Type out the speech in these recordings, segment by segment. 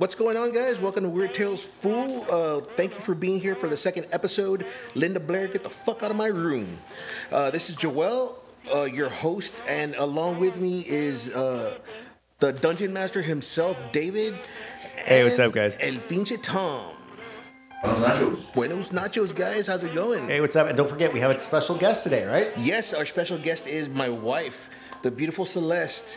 What's going on, guys? Welcome to Weird Tales Fool. Uh, thank you for being here for the second episode. Linda Blair, get the fuck out of my room. Uh, this is Joel, uh, your host, and along with me is uh, the dungeon master himself, David. Hey, what's up, guys? El pinche Tom. Buenos nachos. Buenos nachos, guys. How's it going? Hey, what's up? And don't forget, we have a special guest today, right? Yes, our special guest is my wife, the beautiful Celeste.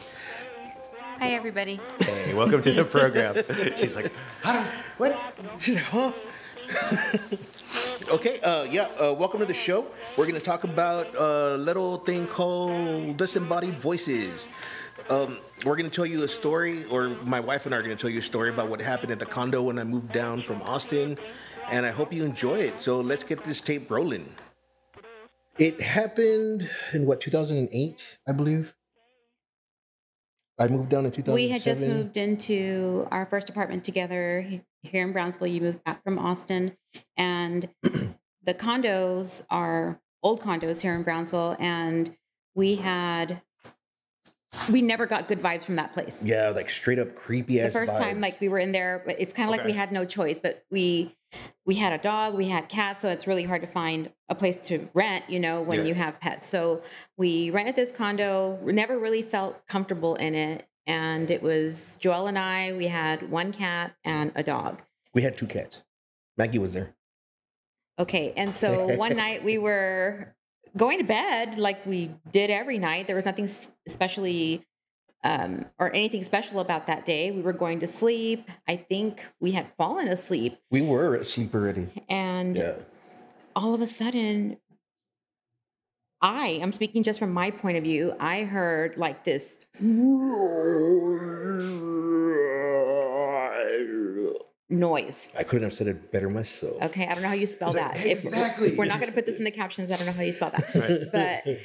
Hi, everybody. Hey, welcome to the program. She's like, don't, what? She's like, huh? okay, uh, yeah, uh, welcome to the show. We're going to talk about a little thing called disembodied voices. Um, we're going to tell you a story, or my wife and I are going to tell you a story about what happened at the condo when I moved down from Austin, and I hope you enjoy it. So let's get this tape rolling. It happened in what, 2008, I believe? I moved down in 2007. We had just moved into our first apartment together here in Brownsville. You moved back from Austin, and the condos are old condos here in Brownsville, and we had we never got good vibes from that place. Yeah, like straight up creepy the first time like we were in there it's kind of like we had no choice but we we had a dog we had cats so it's really hard to find a place to rent you know when Yeah. you have pets so we rented this condo never really felt comfortable in it and it was joel and i we had one cat and a dog we had two cats. Maggie was there. okay and so one night we were going to bed like we did every night there was nothing especially um, or anything special about that day. We were going to sleep. I think we had fallen asleep. We were asleep already. And Yeah. all of a sudden, I, I'm speaking just from my point of view, I heard like this noise. I couldn't have said it better myself. Okay, I don't know how you spell that. like, If- exactly. we're not going to put this in the captions. I don't know how you spell that. Right. But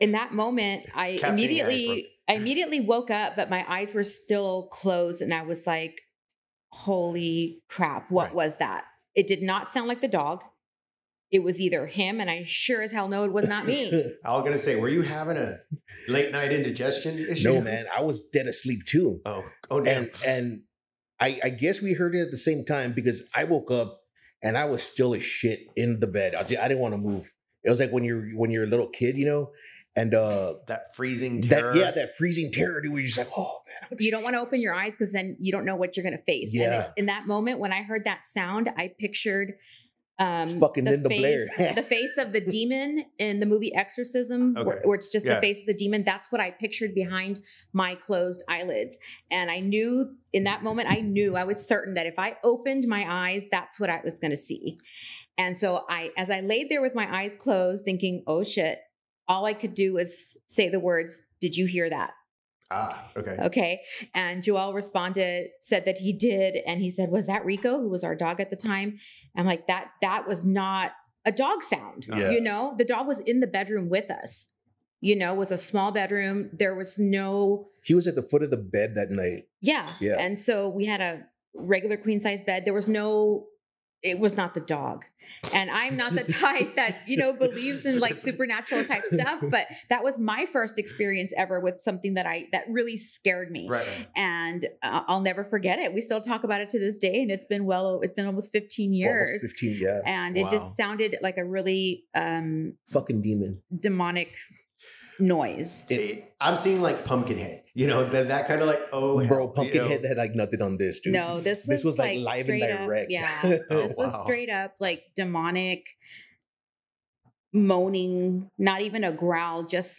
in that moment, I Captioning immediately, I immediately woke up, but my eyes were still closed, and I was like, "Holy crap! What Right. was that?" It did not sound like the dog. It was either him, and I sure as hell know it was not me. I was gonna say, were you having a late night indigestion issue? no, man, I was dead asleep too. Oh, oh, damn. And and I, I guess we heard it at the same time because I woke up and I was still as shit in the bed. I, ju- I didn't want to move. It was like when you're when you're a little kid, you know, and uh that freezing that terror. yeah, that freezing terror, dude. Where you're just like, oh man, you don't want to open your eyes because then you don't know what you're going to face. And Yeah. it- in that moment, when I heard that sound, I pictured um, Fucking the Linda face, Blair. the face of the demon in the movie Exorcism, where, where it's just Yeah. the face of the demon. That's what I pictured behind my closed eyelids, and I knew in that moment, I knew I was certain that if I opened my eyes, that's what I was going to see. And so I, as I laid there with my eyes closed, thinking, "Oh shit." All I could do was say the words, Did you hear that? Ah, okay. Okay. And Joel responded, said that he did. And he said, Was that Rico, who was our dog at the time? I'm like, that that was not a dog sound. Yeah. You know, the dog was in the bedroom with us. You know, it was a small bedroom. There was no, he was at the foot of the bed that night. yeah. Yeah. And so we had a regular queen size bed. There was no, it was not the dog. And I'm not the type that, you know, believes in like supernatural type stuff, but that was my first experience ever with something that I, that really scared me Right. and uh, I'll never forget it. We still talk about it to this day, and it's been well, it's been almost 15 Almost years, fifteen. Yeah, and it just sounded like a really um, fucking demon. demonic noise. It- it- I'm seeing like Pumpkinhead. You know, that, that kind of like oh, hell, Bro, you Pumpkinhead know? had like nothing on this, dude. No, this was this was like, like live and straight up- direct. yeah, Oh, this was wow. straight up like demonic moaning, not even a growl, just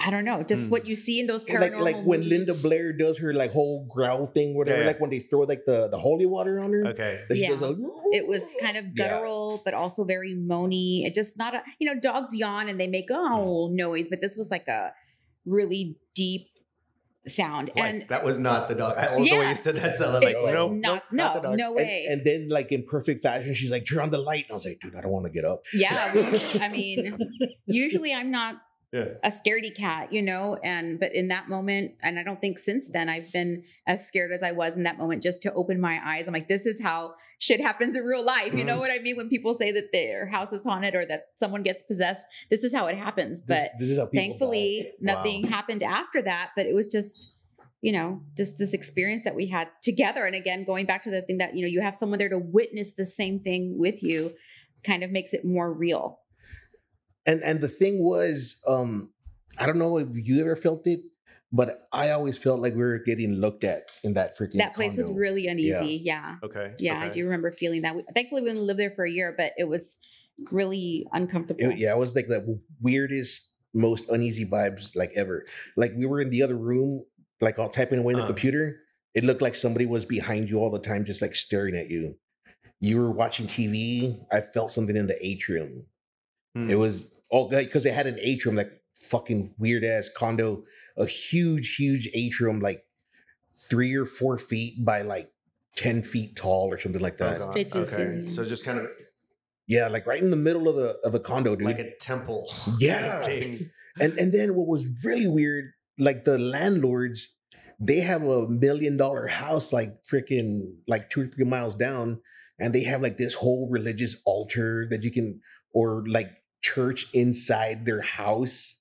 I don't know, just Hmm. what you see in those paranormal like like when movies. Linda Blair does her like whole growl thing, whatever. Yeah. Like when they throw like the the holy water on her. Okay. she Yeah. does like, it was kind of Yeah. guttural, but also very moany. It just not a you know dogs yawn and they make oh noise, but this was like a really deep sound, Like, and that was not the dog. I love the way you said that. Sounded like it was no, not, nope, no, the dog. no And, way. and then like in perfect fashion, she's like, turn on the light. And I was like, dude, I don't want to get up. yeah, we- I mean, usually I'm not Yeah. a scaredy cat, you know, and but in that moment, and I don't think since then I've been as scared as I was in that moment. Just to open my eyes, I'm like, this is how shit happens in real life. You know Mhm. what I mean? When people say that their house is haunted or that someone gets possessed, this is how it happens. But this, is how thankfully nothing happened after that but it was just you know, just this experience that we had together. And again, going back to the thing that, you know, you have someone there to witness the same thing with you kind of makes it more real. And and the thing was, um, I don't know if you ever felt it, but I always felt like we were getting looked at in that freaking. That place was really uneasy. Yeah. Okay. Yeah. I do remember feeling that. We- Thankfully, we only lived there for a year, but it was really uncomfortable. It- yeah, it was like the weirdest, most uneasy vibes like ever. Like we were in the other room, like all typing away in the Uh. computer. It looked like somebody was behind you all the time, just like staring at you. You were watching TV. I felt something in the atrium. Hmm. It was all because they had an atrium, like fucking weird ass condo, a huge, huge atrium, like three or four feet by like 10 feet tall or something like Oh, that. God. Ridiculous, Okay. So just kind of yeah, like right in the middle of the of the condo, dude. like a temple. Yeah. thing. And and then what was really weird, like the landlords, they have a million dollar house like freaking like two or three miles down, and they have like this whole religious altar that you can or like church inside their house.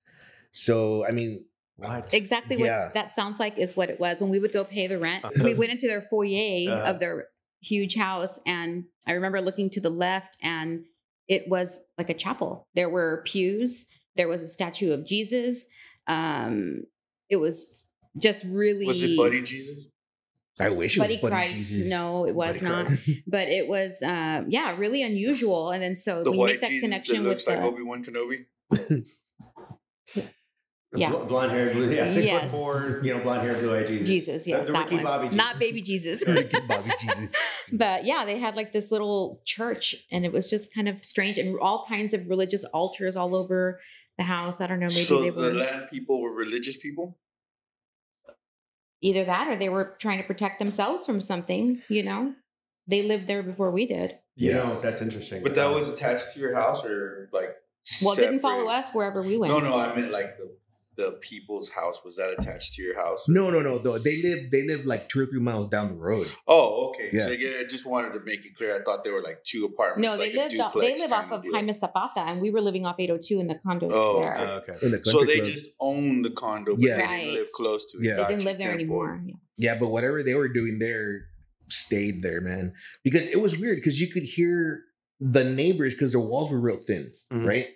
So I mean, what? Exactly what Yeah. that sounds like is what it was when we would go pay the rent. Uh-huh. we went into their foyer Uh-huh. of their huge house, and I remember looking to the left, and it was like a chapel. There were pews. There was a statue of Jesus. Um, it was just really Was it Buddy Jesus? I wish it Buddy was Buddy Christ. Jesus. No, it was Buddy not. But it was, um, yeah, really unusual. And then so The when you make white that Jesus that connection with looks like the, Obi Wan Kenobi. Yeah. Bl- blonde hair, blue, yeah, six Yes. foot four, you know, blonde hair, blue eyed Jesus. Jesus, The- yes, the, that Ricky one. Bobby Jesus. not baby Jesus. Bobby Jesus. but yeah, they had like this little church, and it was just kind of strange, and all kinds of religious altars all over the house. I don't know, maybe so they the were land people were religious people. Either that or they were trying to protect themselves from something. You know, they lived there before we did. You Yeah. know, that's interesting. But that was attached to your house, or like. Well, it didn't follow us wherever we went. No, no, I meant like the the people's house. Was that attached to your house? No, no, no. Though they live, they live like two or three miles down the road. Oh, okay. Yeah. So yeah, I just wanted to make it clear. I thought they were like two apartments. No, they like a lived off, they live off of deal. Jaime Zapata, and we were living off 802 in the condo. Oh, there. okay. Oh, okay. The So they club. just own the condo, but Yeah. they didn't live close to it. Yeah. They didn't live there anymore. Yeah. Yeah, but whatever they were doing there stayed there, man. Because it was weird because you could hear the neighbors because their walls were real thin, Mhm. right?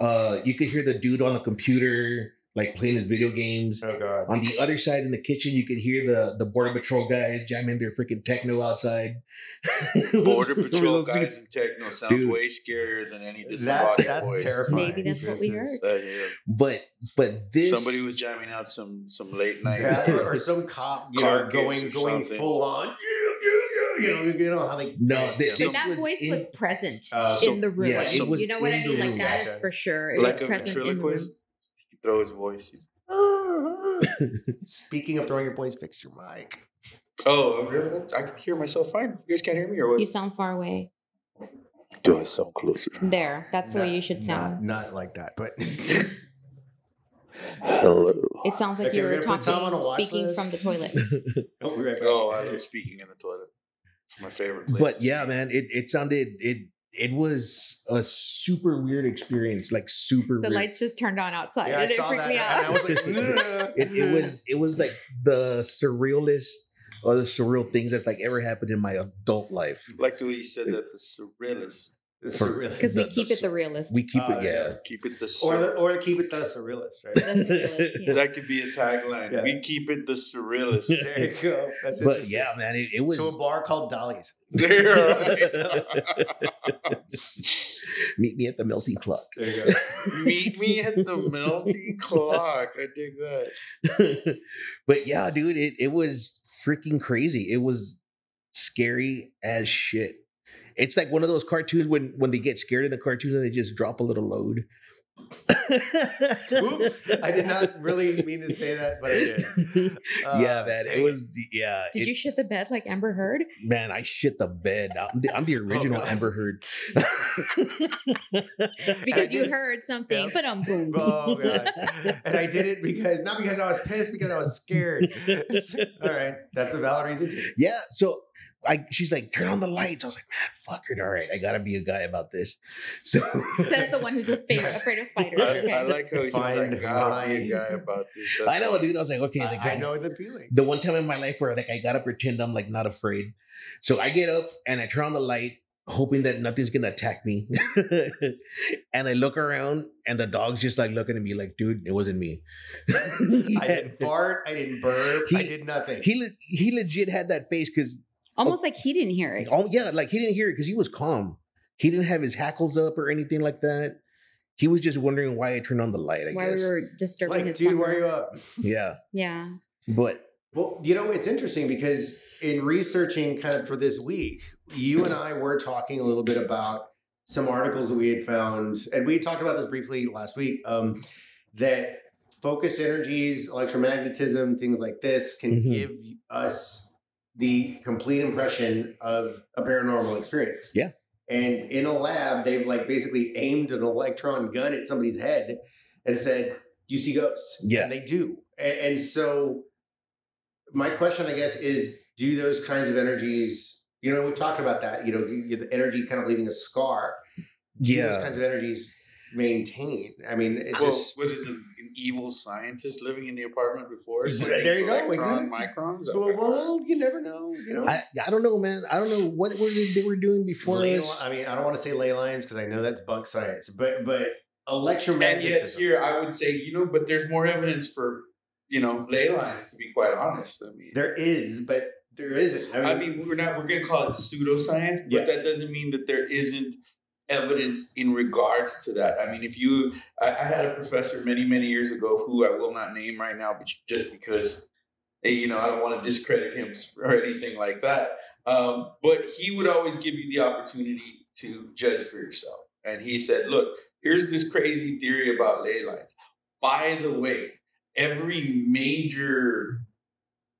Uh, you could hear the dude on the computer like playing his video games. Oh god. On the other side in the kitchen, you could hear the the border patrol guys jamming their freaking techno outside. Border Patrol guys in techno sounds Dude. way scarier than any That's- disembodied that's voice. terrifying. Maybe that's what we heard. Uh, yeah. But but this Somebody was jamming out some some late night. Yeah, or, or some cop, you know, going going full on. Yeah. You know, you know how they No, this- And this that was voice in- was present Uh, in the room. yeah, it was you know what I mean? Like room. that is Gotcha. for sure. It like was a present in the room. Ventriloquist. He could throw his voice. Speaking of throwing your voice, fix your mic. Oh. I can hear myself fine. You guys can't hear me or what? You sound far away. Do I sound closer? There. That's the way you should sound. not like that, but Hello. It sounds like Okay, you we're were gonna put Tom on a talking, speaking list. from the toilet. oh, right. Oh, I love speaking in the toilet. It's my favorite place. but yeah, speak. man, it it sounded it it was a super weird experience, like super weird. The weird. lights just turned on outside. Yeah, I and it saw freaked that, me and out. I was like, it, it was it was like the surrealist or the surreal things that's like ever happened in my adult life. Like the way you said that the surrealist. It's For- surreal. Because we the- keep it the realist. We keep it, uh, yeah. Keep it the or the, or keep it the surrealist, right? The surrealist, yes. That could be a tagline. Yeah. We keep it the surrealist. there you go. That's But interesting. yeah, man, it, it was to a bar called Dolly's. There, meet me at the melting clock. There you go. Meet me at the melting clock. I dig that. but yeah, dude, it, it was freaking crazy. It was scary as shit. It's like one of those cartoons when when they get scared in the cartoons and they just drop a little load. Oops, I did not really mean to say that, but I did. yeah, Uh, man. It was yeah. Did it- you shit the bed like Amber Heard? Man, I shit the bed. I'm the, I'm the original God. Amber Heard. Because you heard something, Yeah. but um boom. Oh god! And I did it because not because I was pissed, because I was scared. All right, that's a valid reason. Too. yeah. So I she's like, turn on the lights. I was like, man, fuck it. All right, I gotta be a guy about this. So Says the one who's afraid, afraid of spiders. I, Okay. I like how he says, I Find gotta be a guy about this. I know, funny. dude. I was like, okay, like, I, I know the feeling. the one time in my life where like I gotta pretend I'm like not afraid. So I get up and I turn on the light, hoping that nothing's gonna attack me. and I look around and the dog's just like looking at me like, dude, it wasn't me. I didn't fart. I didn't burp. I He- did nothing. he he legit had that face because Almost like he didn't hear it. oh yeah, like he didn't hear it because he was calm. He didn't have his hackles up or anything like that. He was just wondering why I turned on the light. I Why guess. we were disturbing like, his dude, summer. where are you up? yeah, Yeah. but Well, you know, it's interesting because in researching kind of for this week, you and I were talking a little bit about some articles that we had found, and we talked about this briefly last week. Um, that focus energies, electromagnetism, things like this can Mhm. give us the complete impression of a paranormal experience. Yeah. And in a lab, they've like basically aimed an electron gun at somebody's head and said, "You see ghosts?" Yeah. and they do. And, and so, my question, I guess, is: Do those kinds of energies? You know, we talked about that. You know, the the energy kind of leaving a scar. Do those kinds of energies maintain? I mean, it's Well, just. what is it? An evil scientist living in the apartment before? There you go, Electron exactly. microns. Well, well, you never know. You know, I, I don't know, man. I don't know what were they, they were doing before Ley- us. I mean, I don't want to say ley lines because I know that's bunk science, but but and yet here I would say, you know, but there's more evidence for, you know, ley lines. To be quite honest, I mean, there is, but there isn't. I mean, we're not we're gonna call it pseudoscience, but Yes. that doesn't mean that there isn't evidence in regards to that. I mean, if you, I, I had a professor many many years ago who I will not name right now, but just because, you know, I don't want to discredit him or anything like that. Um, but he would always give you the opportunity to judge for yourself, and he said, "Look, here's this crazy theory about ley lines. By the way, every major."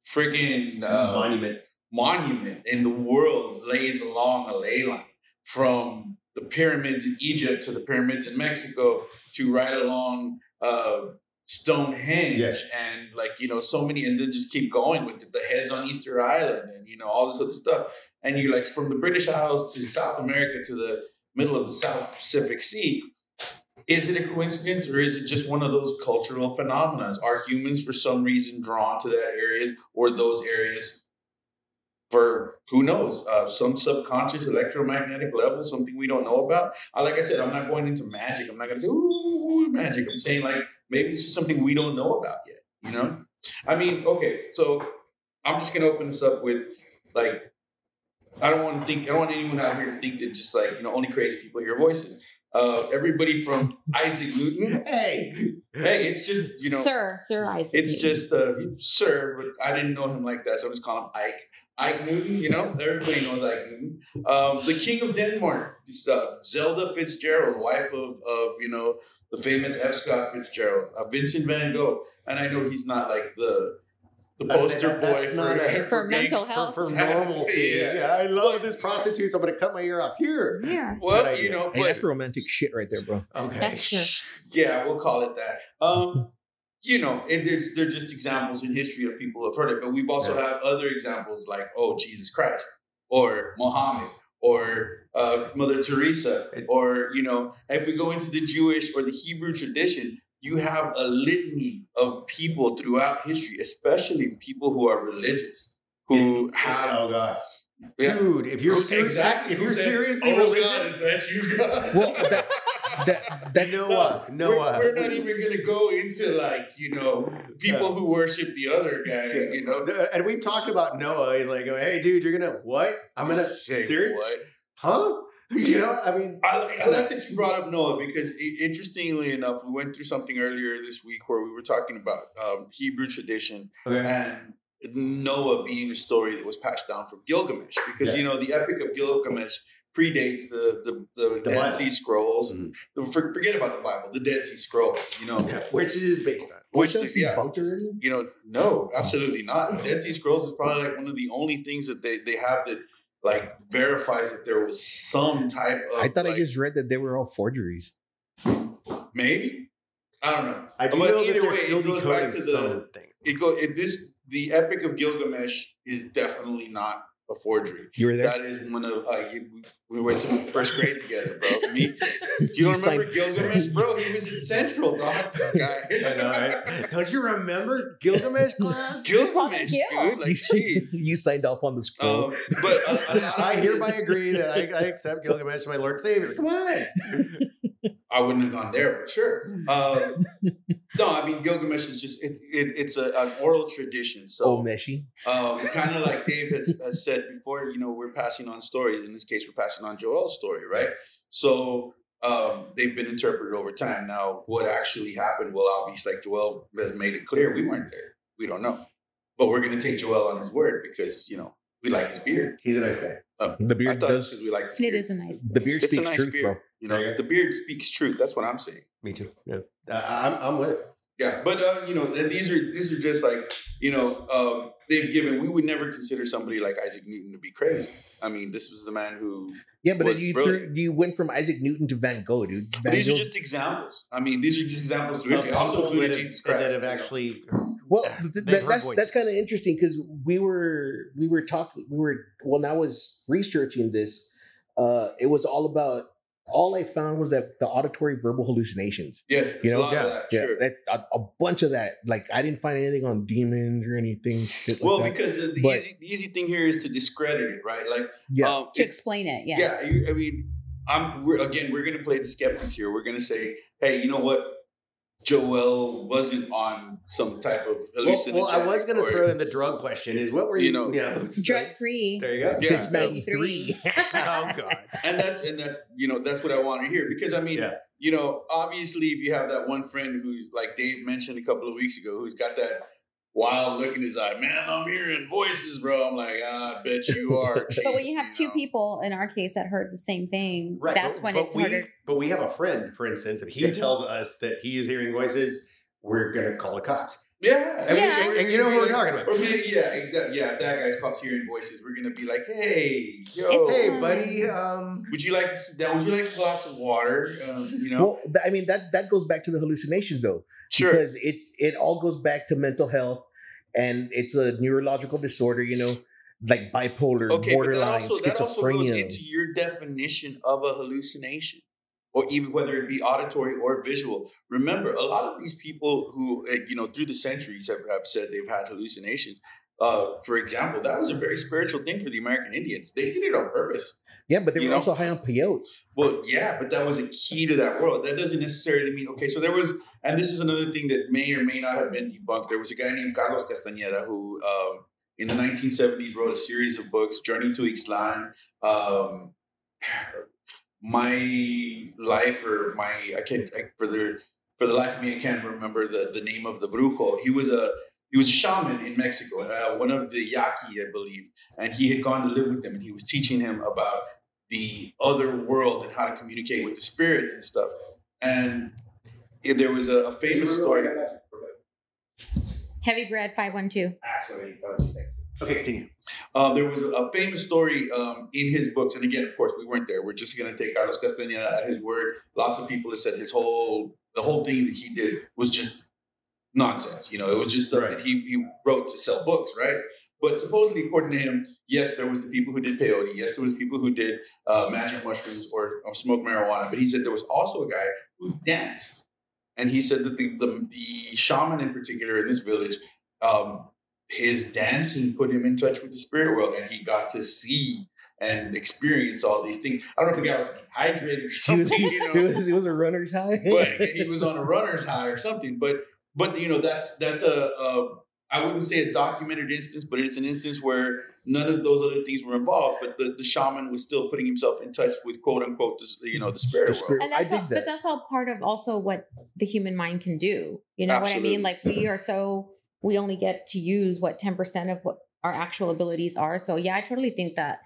Friggin' uh, monument. monument in the world lays along a ley line from the pyramids in Egypt to the pyramids in Mexico to right along uh, Stonehenge Yeah. and like you know so many and then just keep going with it. the heads on Easter Island and you know all this other stuff and you like from the British Isles to South America to the middle of the South Pacific Sea. Is it a coincidence or is it just one of those cultural phenomena? Are humans for some reason drawn to that areas or those areas for who knows uh, some subconscious electromagnetic level, something we don't know about. Like I said, I'm not going into magic. I'm not going to say ooh magic. I'm saying like maybe it's just something we don't know about yet. You know, I mean, okay, so I'm just going to open this up with like I don't want to think. I don't want anyone out here to think that just like you know only crazy people hear voices. Uh, everybody from Isaac Newton. Hey, Hey, it's just you know Sir, Sir Isaac. it's Newton. just uh, sir, but I didn't know him like that, so I'm just calling him Ike. Ike Newton, you know, everybody knows Ike Newton. Um, the King of Denmark, this, uh, Zelda Fitzgerald, wife of, of you know the famous F. Scott Fitzgerald, uh, Vincent Van Gogh, and I know he's not like the the poster that- boy for, a- For being- mental for, health. for normalcy. Yeah. Yeah. I love this prostitutes. I'm going to cut my ear off here. Yeah. Well, you know, Hey, but that's romantic shit right there, bro. Okay. That's true. yeah, we'll call it that. Um, you know, and there's they're just examples in history of people who have heard it, but we've also Yeah. had other examples like, oh, Jesus Christ, or Muhammad, or uh, Mother Teresa, or you know, if we go into the Jewish or the Hebrew tradition, you have a litany of people throughout history, especially people who are religious, who have Oh God, yeah. dude! If you're ser- exactly if you're said, seriously oh God, religious, is that you, God? Well, that that that Noah, No, Noah. We're, we're not even gonna go into like you know people who worship the other guy. You know, And we've talked about Noah. He's like, "Hey, dude, you're gonna what? I'm gonna Say serious? what? Huh? You know, I mean, I, I like that you brought up Noah because interestingly enough, we went through something earlier this week where we were talking about um, Hebrew tradition okay. and Noah being a story that was passed down from Gilgamesh because Yeah. you know the Epic of Gilgamesh predates the the, the, The Dead Bible. Sea Scrolls. Mhm. For- Forget about the Bible, the Dead Sea Scrolls. You know, which is based on. which that yeah, you know, no, absolutely not. The Dead Sea Scrolls is probably like one of the only things that they, they have that like verifies that there was some type of. I thought I just read that they were all forgeries. maybe. I don't know. I do But know either way, it goes back to the- something. It go it, this the Epic of Gilgamesh is definitely not a a forgery. You were there. That is one of uh, you- we went to first grade together, bro. Me, you don't You remember signed- Gilgamesh, bro? He was in Central, dog. This guy. I know, right? Don't you remember Gilgamesh class? Gilgamesh, Gil. dude. Like, jeez. you signed up on the scroll. Um, but a, a lot of I hereby agree that I, I accept Gilgamesh as my Lord Savior. Come on. I wouldn't have gone there, but sure. Uh, no, I mean Gilgamesh is just it, it, it's a, an oral tradition. So Meshi. um, kind of like Dave has, has said before, you know, we're passing on stories. In this case, we're passing on Joel's story, right? So um, they've been interpreted over time. Now, what actually happened? Well, obviously, like Joel has made it clear, we weren't there. We don't know, but we're going to take Joel on his word because you know we like his beard. He's a nice guy. Uh, The beard thought does. because we like his beard. is a nice. The beard It's a speaks nice truth, beard. bro. You know, the beard speaks truth. That's what I'm saying. Me too. Yeah. Uh, I'm, I'm with it. Yeah, but uh, you know, these are these are just like you know um, they've given. We would never consider somebody like Isaac Newton to be crazy. I mean, this was the man who. Yeah, but was you threw, you went from Isaac Newton to Van Gogh, dude. Van these are just examples. I mean, these are just examples through history. Of Also people included that have- Jesus Christ. That have you know. actually. Well, Yeah, th- they've that's that's kind of interesting because we were we were talking we were when I was researching this, uh, it was all about all I found was that the auditory verbal hallucinations. Yes, You know, a lot yeah, of that. Yeah, sure. that's a, a bunch of that. Like I didn't find anything on demons or anything. Shit like well, that. because the, the But- easy the easy thing here is to discredit it, right? Like, yeah, um, To explain it, yeah. yeah. I mean, I'm we're, again we're gonna play the skeptics here. We're gonna say, hey, you know what? Joel wasn't on some type of Well, well, I was going to throw in the drug question. Is what were you? You know, yeah. Drug free. There you go. Yeah. since so- ninety three. oh God. and that's and that's you know that's what I want to hear because I mean Yeah. you know obviously if you have that one friend who's like Dave mentioned a couple of weeks ago who's got that wild look in his eye man I'm hearing voices bro I'm like ah, I bet you are But when you have chief," two know? people in our case that heard the same thing, Right. that's but, when but it's we, harder. But we have a friend, for instance, if he Yeah. tells us that he is hearing voices, we're going to call the cops. yeah and, Yeah. we- And you know who we're like- talking about. or maybe, yeah that, yeah if that guy's cops hearing voices we're gonna be like hey yo It's Hey, time. buddy. Um, would you like to sit down would you like a glass of water um, you know Well, th- I mean that that goes back to the hallucinations though, sure because it's it all goes back to mental health, and it's a neurological disorder. You know, like bipolar, Okay, but borderline, that also that also goes schizophrenia. into your definition of a hallucination, or even whether it be auditory or visual. Remember, a lot of these people who you know through the centuries have, have said they've had hallucinations. Uh, for example, that was a very spiritual thing for the American Indians. They did it on purpose. yeah, but they were know? also high on peyote. Well, yeah, but that was a key to that world. That doesn't necessarily mean okay. So there was, and this is another thing that may or may not have been debunked. There was a guy named Carlos Castañeda who, um, in the 1970s, wrote a series of books, Journey to Ixtlan, um, My Life, or my I can't I, for the for the life of me I can't remember the the name of the brujo. He was a he was a shaman in Mexico, uh, one of the Yaqui, I believe, and he had gone to live with them, and he was teaching him about the other world and how to communicate with the spirits and stuff. And yeah, there was a, a famous story. Heavy bread 512. That's what he thought. Okay, continue. Uh, there was a, a famous story um, in his books, and again, of course, we weren't there. We're just going to take Carlos Castañeda at his word. Lots of people have said his whole the whole thing that he did was just nonsense. You know, it was just stuff Right. that he he wrote to sell books, right? But supposedly, according to him, yes, there was the people who did peyote. Yes, there was people who did uh, magic mushrooms or, or smoked marijuana. But he said there was also a guy who danced, and he said that the the, the shaman in particular in this village, um, his dancing put him in touch with the spirit world, and he got to see and experience all these things. I don't know if the guy was dehydrated or He was, something, he, you know, was, he was a runner's high. but he was on a runner's high or something. But but you know that's that's a, a I wouldn't say a documented instance, but it's an instance where none of those other things were involved. But the, the shaman was still putting himself in touch with quote unquote the, you know the spirit The world. spirit- And I that's all, dig but that's all part of also what the human mind can do. You know what I mean? Like we are so we only get to use what 10% of what our actual abilities are. So yeah, I totally think that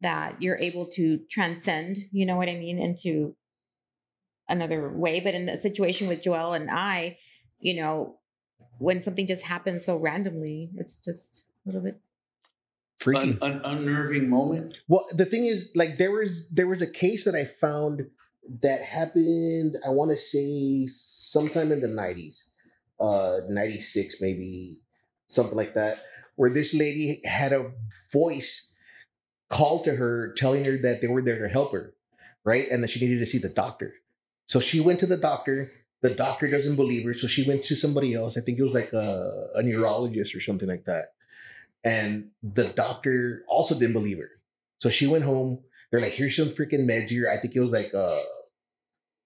that you're able to transcend, you know what I mean, into another way. But in the situation with Joel and I, you know, when something just happens so randomly, it's just a little bit Freaky. An, an unnerving moment. Well, the thing is, like there was there was a case that I found that happened. I want to say sometime in the nineties, uh, ninety six maybe, something like that, where this lady had a voice called to her telling her that they were there to help her, right? And that she needed to see the doctor. So she went to the doctor. The doctor doesn't believe her, so she went to somebody else. I think it was like a, a neurologist or something like that. And the doctor also didn't believe her. So she went home. They're like, here's some freaking meds here. I think it was like uh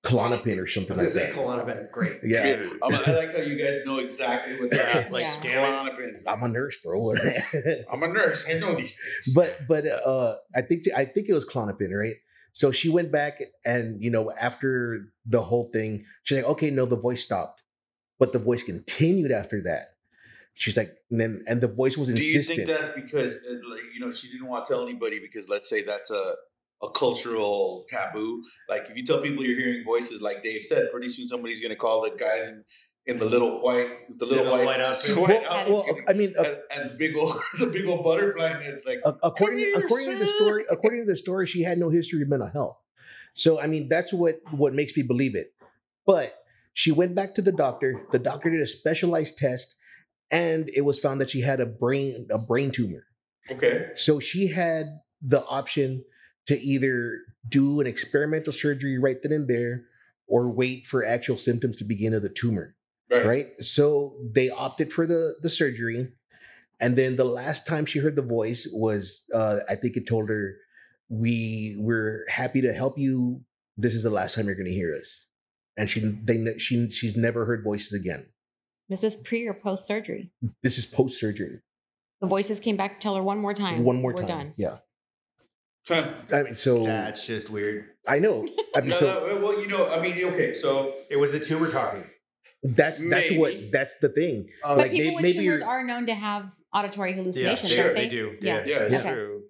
Klonopin or something like that. Klonopin. Great. Yeah. I'm- I like how you guys know exactly what they're like. Yeah. Klonopins. I'm a nurse, bro. I'm a nurse. I know these things. but but uh I think I think it was Klonopin, right? So she went back and you know after the whole thing, she's like, okay, no, the voice stopped, but the voice continued after that. She's like, and then and the voice was Do you insistent. think that's because uh, you know she didn't want to tell anybody because let's say that's a a cultural taboo. Like if you tell people you're hearing voices, like Dave said, pretty soon somebody's gonna call the guys in, in the little white the little, Little white, white outfit. well, well, gonna- I mean, uh, and, and the big old the big old butterfly nets like a- according here, according to the story, according to the story, she had no history of mental health. So I mean, that's what what makes me believe it. But she went back to the doctor. The doctor did a specialized test, and it was found that she had a brain a brain tumor. okay. So she had the option to either do an experimental surgery right then and there, or wait for actual symptoms to begin of the tumor. Right. Right. So they opted for the the surgery, and then the last time she heard the voice was, uh, I think it told her, "We we're happy to help you. This is the last time you're going to hear us." And she they she she's never heard voices again. This is pre or post surgery. This is post surgery. The voices came back to tell her one more time. One more We're time. done. Yeah. I mean, so That's just weird. I know. I mean, No, so no, well, you know, I mean, okay, so It was the tumor talking. that's that's Maybe. what that's the thing. um, But Like, people may- with maybe tumors you're- are known to have auditory hallucinations, sure, don't they they? do. Yeah. Yeah. that's Yeah. true.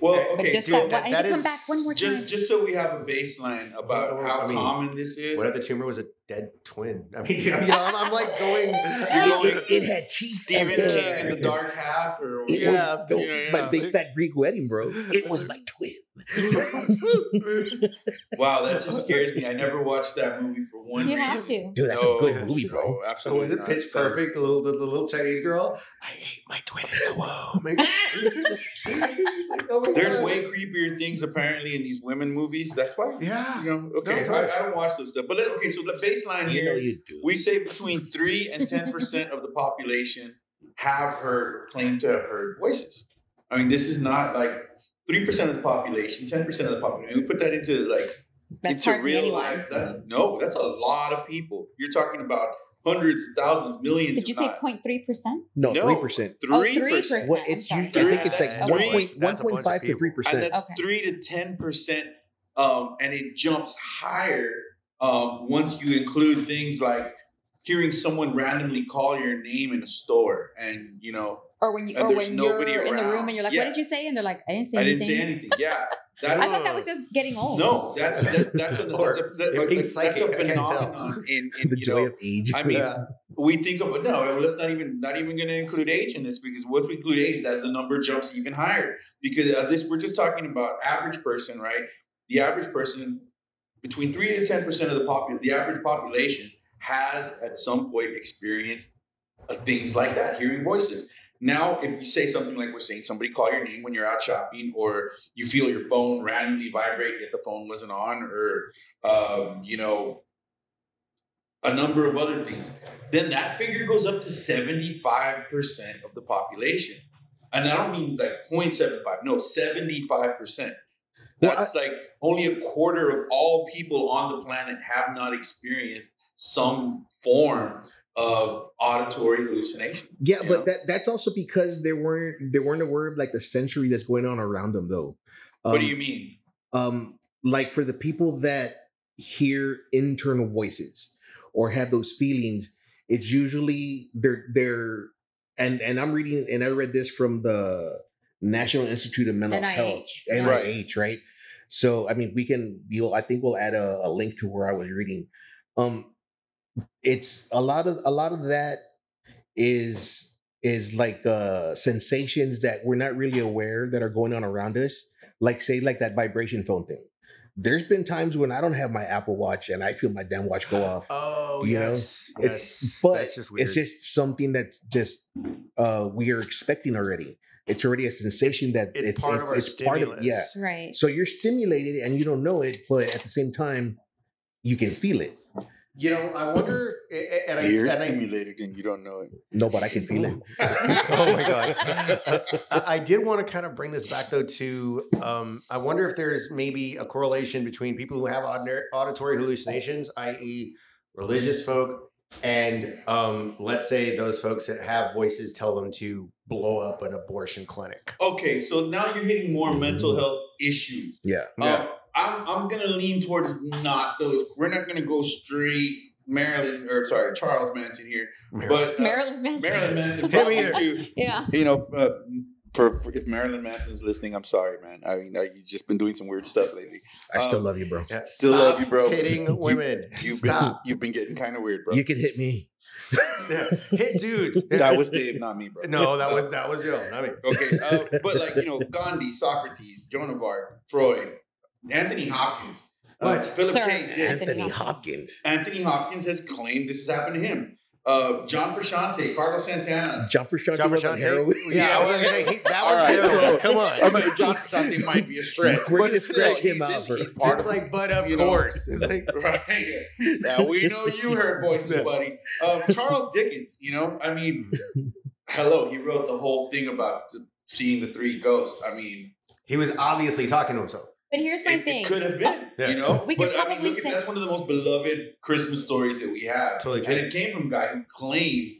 Well, But But okay, just so that, that- one, I that come back one more time. just just so we have a baseline about Well, how I mean, common this is. What if the tumor was a dead twin? I mean, you know, I'm, I'm like going. You're going It had teeth. Stephen and King in the dark half, or Yeah, was the- yeah, my big fat Greek wedding, bro. It was my twin. wow, that just scares me. I never watched that movie for one you reason. have to. Dude, that's No, a good movie, oh, bro. No, So absolutely. Oh, was it. Pitch Sounds- Perfect? The little, the, the little Chinese girl. I ate my twin Whoa. the womb. Like, oh There's God. way creepier things apparently in these women movies. That's why. Yeah. You know, okay, No, I. I don't watch those stuff. But let- okay, so the baseline You here, you do. we say between three and ten percent of the population have heard, claim to have heard voices. I mean, this is not like three percent of the population, ten percent of the population. We put that into like That's into real anyone. life. That's no, that's a lot of people. You're talking about hundreds, thousands, millions. Did you say 03 percent? no, No. three percent. Oh, three 3%. What it's I'm I think it's like That's one three. point one That's a bunch point of five to three percent. that's Okay. three to ten percent, um, and it jumps higher um, once you include things like hearing someone randomly call your name in a store, and you know, Or when you and or when you're in the room and you're like, Yeah. "What did you say?" And they're like, "I didn't say anything. I anything." didn't say anything. Yeah, I thought that was just getting old. no, that's that, that's a Or that's a, that- you're that's a psychic, I can tell. phenomenon in, in The you joy know. of age. I mean, Yeah. we think of no. Let's not even not even going to include age in this because once we include age, that the number jumps even higher. Because uh, this we're just talking about average person, right? The average person between three to ten percent of the popu- the average population has at some point experienced uh, things like that, hearing voices. Now, if you say something like we're saying, somebody call your name when you're out shopping, or you feel your phone randomly vibrate yet the phone wasn't on, or um, you know a number of other things, then that figure goes up to 75% of the population. And I don't mean like 0.75, no, 75%. Well, That's like only a quarter of all people on the planet have not experienced some form of auditory hallucination. Yeah, but know? that that's also because they weren't they weren't aware of like the century that's going on around them though. Um, what do you mean? um like for the people that hear internal voices or have those feelings it's usually they're they're and and i'm reading and i read this from the national institute of mental NIH. health Right. nih right so i mean we can you'll i think we'll add a, a link to where i was reading um it's a lot of a lot of that is is like uh sensations that we're not really aware that are going on around us like say like that vibration phone thing there's been times when i don't have my apple watch and i feel my damn watch go off Oh You know, yes, it's- yes. but just weird. it's just something that's just uh we are expecting already it's already a sensation that It's, part of our it's part stimulus. of yeah. Right. So you're stimulated and you don't know it, but at the same time, you can feel it. You know, I wonder. And I, You're and I- stimulated and you don't know it. No, but I can feel it. oh my god! I, I did want to kind of bring this back though to um, I wonder if there's maybe a correlation between people who have auditory auditory hallucinations, i.e., religious folk, and um, let's say those folks that have voices tell them to blow up an abortion clinic. Okay, so now you're hitting more mental health issues. Yeah. Um, I'm I'm gonna lean towards not those. We're not gonna go straight Marilyn or sorry Charles Manson here, but uh, Marilyn Manson. Marilyn Manson Hit brought me me Yeah. you know. Uh, for, for if Marilyn Manson's listening, I'm sorry, man. I mean, I, you've just been doing some weird stuff lately. I still Um, love you, bro. Yeah, Still stop love you, bro. Hitting women. You've been Stop. you've been getting kind of weird, bro. You can hit me. Yeah. Hit dudes. that was Dave, not me, bro. no, that Uh, was that was Joe. I mean, Okay, uh, but like you know, Gandhi, Socrates, Joan of Arc, Freud, Anthony Hopkins, uh, Philip Sir, K. Dick. Anthony Anthony Hopkins. Hopkins. Anthony Hopkins has claimed this has happened to him. Uh, John Frusciante, Carlos Santana. John Frusciante John was on Frusciante. heroin. Yeah, I was gonna say he, that was All right, heroin. so- Come on. I mean, John Frusciante might be a stretch, We're but gonna still, scratch him he's, out for- he's part it's of like, but of you know. course. It's like, right. Now we know you heard voices, buddy. Um, Charles Dickens. You know, I mean, hello, he wrote the whole thing about seeing the three ghosts. I mean, he was obviously talking to himself. But here's my it, thing. it could have been, oh, Yeah. you know. We could but I mean, probably look at say- that's one of the most beloved Christmas stories that we have, Totally and it came from a guy who claimed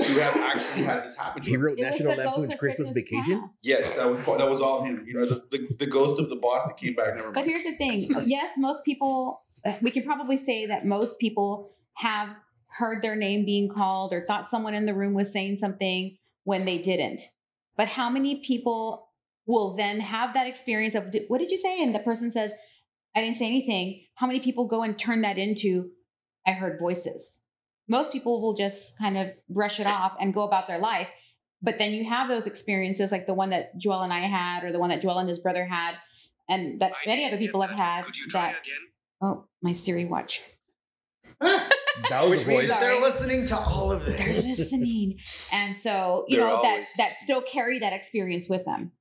to have actually had this happen to He wrote It National the Lampoon's of Christmas Vacation. Past. Yes, that was part, that was all him. You know, the, the, the ghost of the boss that came back. Never But here's the thing. Yes, most people, we can probably say that most people have heard their name being called or thought someone in the room was saying something when they didn't. But how many people will then have that experience of, what did you say? And the person says, I didn't say anything. How many people go and turn that into, I heard voices? Most people will just kind of brush it off and go about their life. But then you have those experiences like the one that Joel and I had, or the one that Joel and his brother had, and that many other people have had. Could you try that, Oh, my Siri watch. That was Which means voice. that they're listening to all of this. They're listening, and so you They're know that always that still carry that experience with them.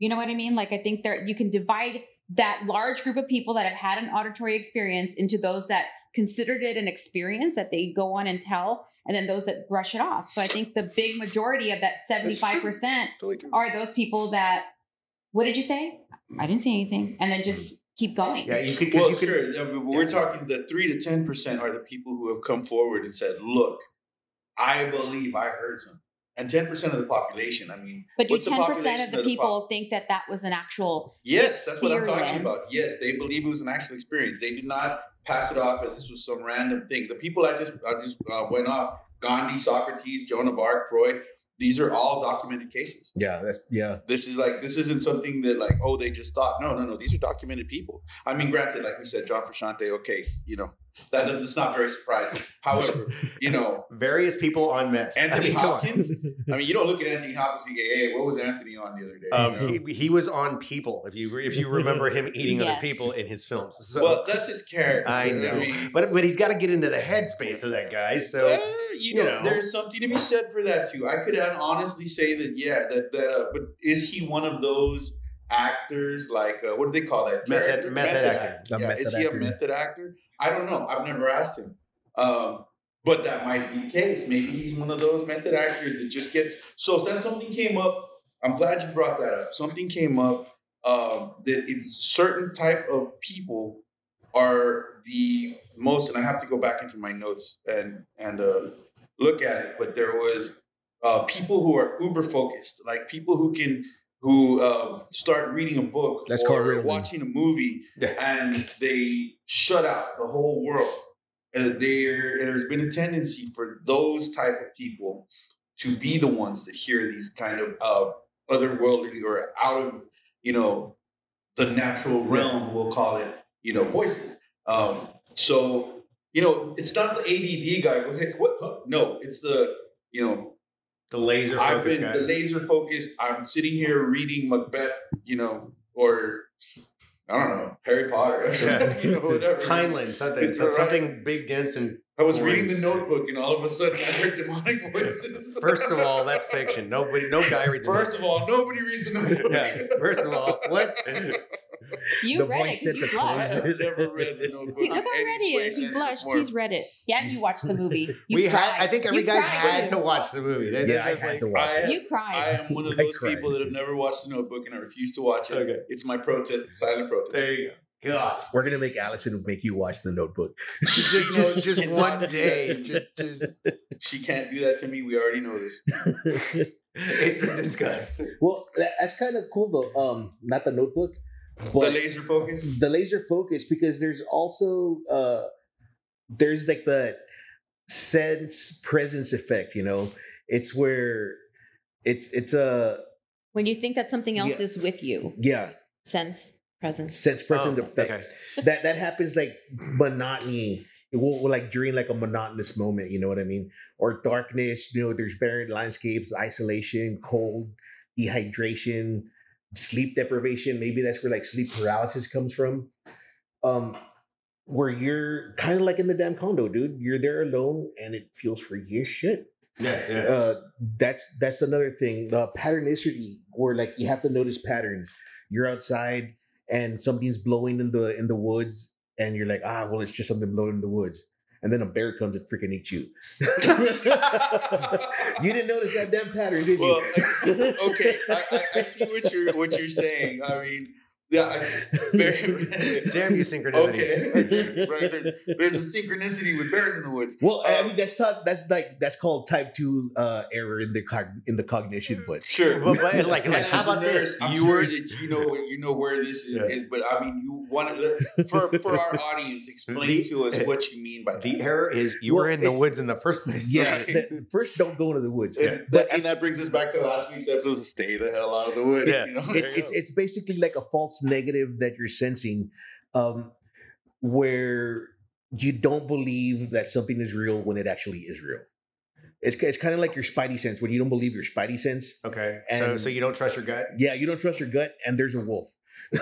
You know what I mean? Like I think there you can divide that large group of people that have had an auditory experience into those that considered it an experience that they go on and tell, and then those that brush it off. So I think the big majority of that seventy five percent are those people that. What did you say? I didn't say anything, and then just keep going. Yeah, you could. 'cause Well, you could sure. yeah, but we're talking the three to ten percent are the people who have come forward and said, "Look, I believe I heard something." And ten percent of the population. I mean, But do what's ten percent population of the of the people pop- think that that was an actual? yes, that's what I'm talking about. Yes, they believe it was an actual experience. They did not pass it off as this was some random thing. The people I just I just uh, went off: Gandhi, Socrates, Joan of Arc, Freud. These are all documented cases. Yeah, that's yeah. This is like this isn't something that like oh they just thought no no no these are documented people. I mean, granted, like we said, John Frusciante, okay, you know that doesn't it's not very surprising. However, you know various people on meth. Anthony I mean. Hopkins. I mean, you don't look at Anthony Hopkins and go, hey, what was Anthony on the other day? Um, you know? he, he was on People. If you if you remember him eating other people in his films, so, well, that's his character. I know, mean, but but he's got to get into the headspace of that guy. So uh, you, you know, know. there's something to be said for that too. I could honestly say that, yeah, that that. Uh, but is he one of those actors? Like, uh, what do they call that? Method- character? method actor. A Yeah, method is he actor. a method actor? I don't know. I've never asked him. Um, but that might be the case. Maybe he's one of those method actors that just gets. So then something came up. I'm glad you brought that up. Something came up um, that it's certain type of people are the most, and I have to go back into my notes and and uh, look at it. But there was uh, people who are uber focused, like people who can who uh, start reading a book That's or watching a movie Yeah. and they shut out the whole world. Uh, there, there's been a tendency for those type of people to be the ones that hear these kind of uh, otherworldly or out of you know the natural realm, we'll call it, you know, voices. Um, so you know, it's not the ADD guy. Hey, what? No, it's the you know the laser I've been guy. the laser focused. I'm sitting here reading Macbeth, you know, or I don't know Harry Potter, Yeah. you know, whatever. Heinlein, something, Right. something big, dense, and I was reading the notebook and all of a sudden I heard demonic voices. First of all, that's fiction. Nobody, no guy reads. First of all, nobody reads the notebook. Yeah. First of all, what? You The read it. at 'cause the You I blushed. have never read the notebook. He, look in how ready he is. He blushed. form. He's read it. Yeah, you watched the movie. You we had. I think every You guy's had to watch the movie. That- Yeah, I had like- to watch. I- it. You cried. I am one of those people that have never watched the notebook and I refuse to watch it. Okay. It's my protest, silent protest. There you go. God. We're gonna make Allison make you watch the Notebook. Just, No, just, just one day. Just, just, She can't do that to me. We already know this. it's been discussed. well, that's kind of cool though. Um, not the Notebook, the laser focus. the laser focus because there's also uh there's like the sense presence effect you know it's where it's it's a when you think that something else Yeah. is with you, yeah sense presence. sense presence Oh, effect okay. that that happens like monotony it will like during like a monotonous moment you know what i mean or darkness you know there's barren landscapes isolation cold dehydration sleep deprivation maybe that's where like sleep paralysis comes from um where you're kind of like in the damn condo dude you're there alone and it feels free as shit Yeah, yeah. uh, that's that's another thing. The patternicity, where like you have to notice patterns. You're outside and something's blowing in the in the woods, and you're like, ah, well, it's just something blowing in the woods. And then a bear comes and freaking eats you. you didn't notice that damn pattern, did Well, you? okay, I, I, I see what you're what you're saying. I mean, yeah, very, Damn you, synchronicity. okay, There's- right. There, there's a synchronicity with bears in the woods. well, I Um, mean that's not, that's like that's called type two uh, error in the cog- in the cognition, but Sure, But, but like, And like, how about nurse, this? I'm You sure were that you know you know where this is, Yeah. is, but I mean, you want to for for our audience explain The- to us what you mean by that. the error is you Well, were in the woods in the first place. yeah. Right. the- first, don't go into the woods. and, that, and that brings us back to last week's episode: to stay the hell out of the woods. Yeah. You know? it, it's it's basically like a false negative that you're sensing um where you don't believe that something is real when it actually is real it's, it's kind of like your spidey sense when you don't believe your spidey sense Okay. so And- so you don't trust your gut? yeah you don't trust your gut and there's a wolf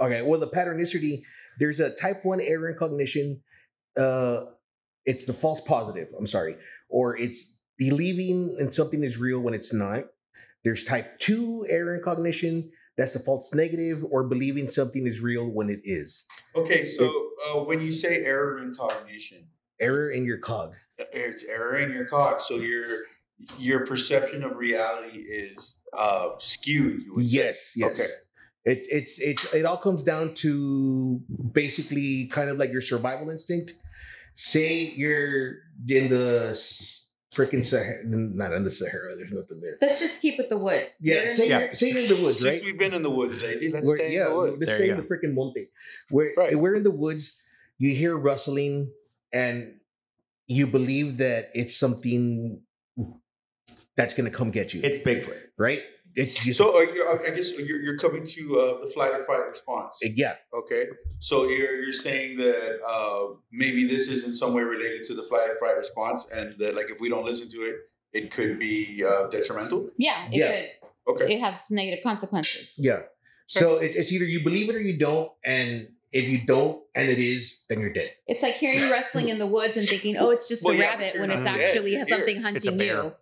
okay well the patternicity there's a type 1 error in cognition uh it's the false positive i'm sorry or it's believing in something is real when it's not there's type 2 error in cognition that's the false negative or believing something is real when it is Okay, so uh, when you say error in cognition, error in your cog it's error in your cog. So your your perception of reality is uh, skewed. You would say. yes yes Okay. it, it's it's it all comes down to basically kind of like your survival instinct say you're in the freaking Sahara, not in the Sahara. There's nothing there. Let's just keep with the woods. Yeah, You're in the- Yeah. You're, say you're in the woods, Since right? we've been in the woods lately, let's We're- stay yeah, in the woods. let's There stay you in the freaking monte. We're Right. we're in the woods. You hear rustling, and you believe that it's something that's going to come get you. It's Bigfoot. right. It's just, So uh, you're, I guess you're, you're coming to uh, the flight or fight response. yeah, Okay, so you're you're saying that uh, maybe this is in some way related to the flight or fight response, and that like if we don't listen to it, it could be uh, detrimental. yeah, it, Yeah. could. Okay, it has negative consequences. yeah. So it's, it's either you believe it or you don't, and if you don't, and it is, then you're dead. It's like hearing wrestling in the woods and thinking, "Oh, it's just Well, a yeah, rabbit," when it's dead actually here. something hunting you.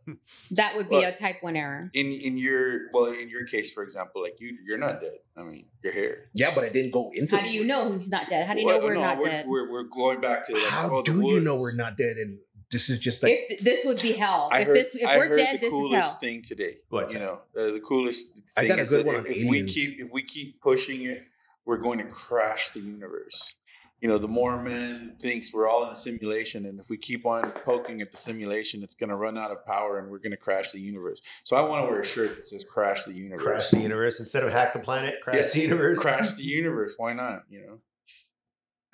That would be Well- a type one error. in in your well in your case, for example, like you you're not dead. I mean, you're here. Yeah, but I didn't go into. How the do you woods. know he's not dead? How do you Well, know we're no, not we're, dead? We're, we're going back to like, How oh, the do you know we're not dead? And this is just like if this would be hell. I if heard, this, if I we're heard dead, the this is coolest hell. thing today. What? You know, uh, the coolest thing I got a good one if, if we keep if we keep pushing it, we're going to crash the universe. You know, the Mormon thinks we're all in a simulation, and if we keep on poking at the simulation, it's going to run out of power, and we're going to crash the universe. So I want to wear a shirt that says "Crash the universe." Crash the universe instead of hack the planet. Crash Yes. the universe. Crash the universe. Why not? You know.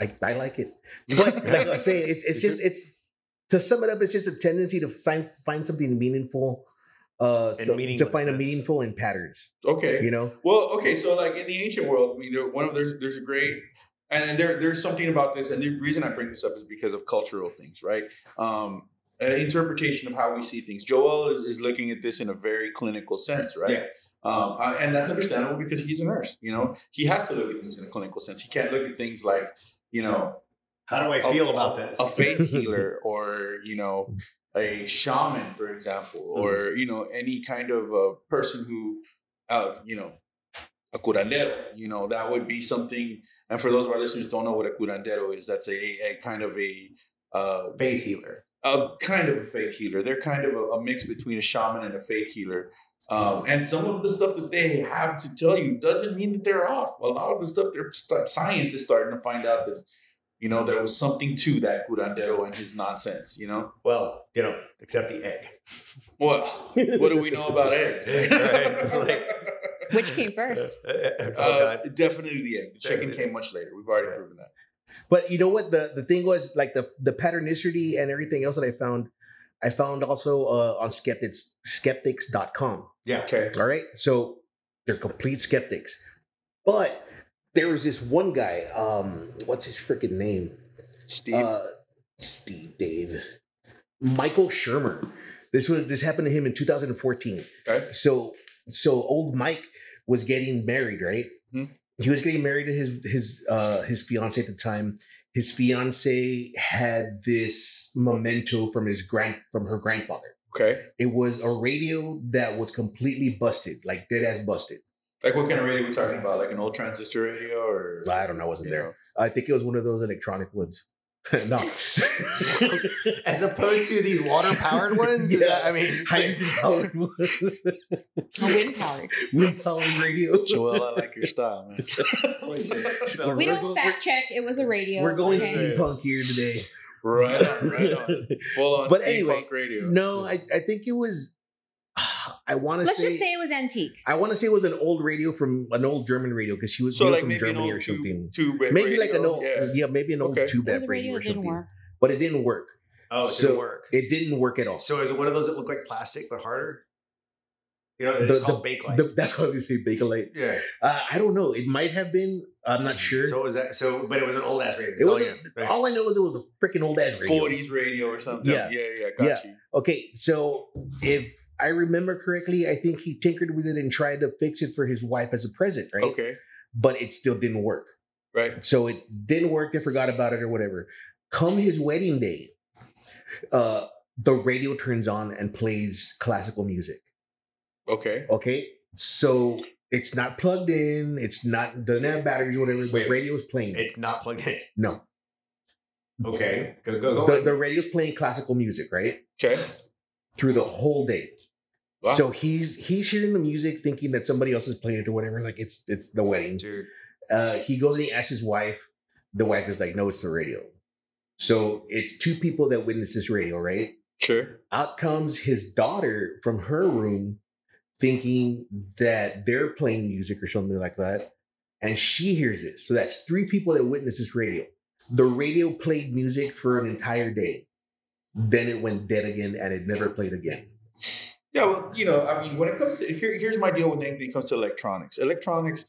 I, I like it. But like I say, it's it's just it's to sum it up, it's just a tendency to find find something meaningful, uh, And so- to find a meaningful in patterns. Okay. You know, Well, okay, so like in the ancient world, I mean, there, one of there's there's a great, and there there's something about this, and the reason I bring this up is because of cultural things, right? Um, uh, interpretation of how we see things. Joel is, is looking at this in a very clinical sense, right? Yeah. Um, uh, and that's understandable because he's a nurse. You know, he has to look at things in a clinical sense. He can't look at things like, you know, How do I feel a- about this? A faith healer, or you know, a shaman, for example, Mm-hmm. or you know, any kind of a person who, uh, you know, a curandero. You know, that would be something. And for those of our listeners who don't know what a curandero is, that's a a kind of a uh, Faith healer. a kind of a faith healer. They're kind of a, a mix between a shaman and a faith healer. Um, and some of the stuff that they have to tell you doesn't mean that they're off. A lot of the stuff, their science is starting to find out that, you know, there was something to that curandero and his nonsense, you know? Well, you know, except the egg. What? what do we know about eggs? Right, like- Which came first? oh, Uh, definitely the egg. The chicken came much later. We've already Right. proven that. But you know what? The the thing was like the the patternicity and everything else that I found, I found also uh, on skeptics skeptics.com. Yeah. Okay. All right. So they're complete skeptics. But there was this one guy, um, what's his freaking name? Steve. Uh Steve Dave. Michael Shermer. This was this happened to him in 2014. okay. So so old Mike was getting married, right? Hmm. He was getting married to his his uh his fiance at the time. His fiance had this memento from his grand from her grandfather. Okay. It was a radio that was completely busted, like dead ass busted. Like what kind of radio we talking about? Like an old transistor radio or? I don't know, I wasn't there. know? I think it was one of those electronic ones. no. As opposed to these water powered ones? Yeah. that- I mean, hydrogen powered A wind powered. wind powered radio. Joel, I like your style, man. We're- We don't go- fact check. It was a radio. We're going Okay. steampunk here today. right on, right on. Full on But steampunk anyway, radio. No, I, I think it was. I want to Let's say, just say it was antique. I want to say it was an old radio from an old German radio because she was So like from maybe an Germany old or something. tube, tube maybe radio, like an old yeah. yeah. maybe an old Okay. tube It was app a radio radio or that didn't something. work. But it didn't work. oh, it So- didn't work. It didn't work at all. So is it one of those that look like plastic but harder? You know, The- it's called the- Bakelite. The- that's how they say Bakelite. yeah. Uh, I don't know. It might have been. I'm not sure. So was that? So, but it was an old ass radio. it was. Yeah. All I know is it was a freaking old ass radio. 40s radio or something. Yeah. Yeah, yeah, got Yeah. you. Okay, so if I remember correctly, I think he tinkered with it and tried to fix it for his wife as a present, right? Okay, But it still didn't work. right. So it didn't work. They forgot about it or whatever. Come his wedding day, uh, the radio turns on and plays classical music. Okay. Okay, so it's not plugged in. It's not doesn't have batteries or whatever. The Wait. radio's playing. It's not plugged in. no, Okay. Go, go, go. the, the radio's playing classical music right Okay. through the whole day. Wow. So he's he's hearing the music, thinking that somebody else is playing it or whatever. Like it's it's the wedding. Uh, he goes and he asks his wife. The wife is like, no, it's the radio. So it's two people that witness this radio, right? Sure. Out comes his daughter from her room, thinking that they're playing music or something like that. And she hears it. So that's three people that witness this radio. The radio played music for an entire day. Then it went dead again and it never played again. Yeah, well, you know, I mean, when it comes to here, here's my deal with anything that comes to electronics. Electronics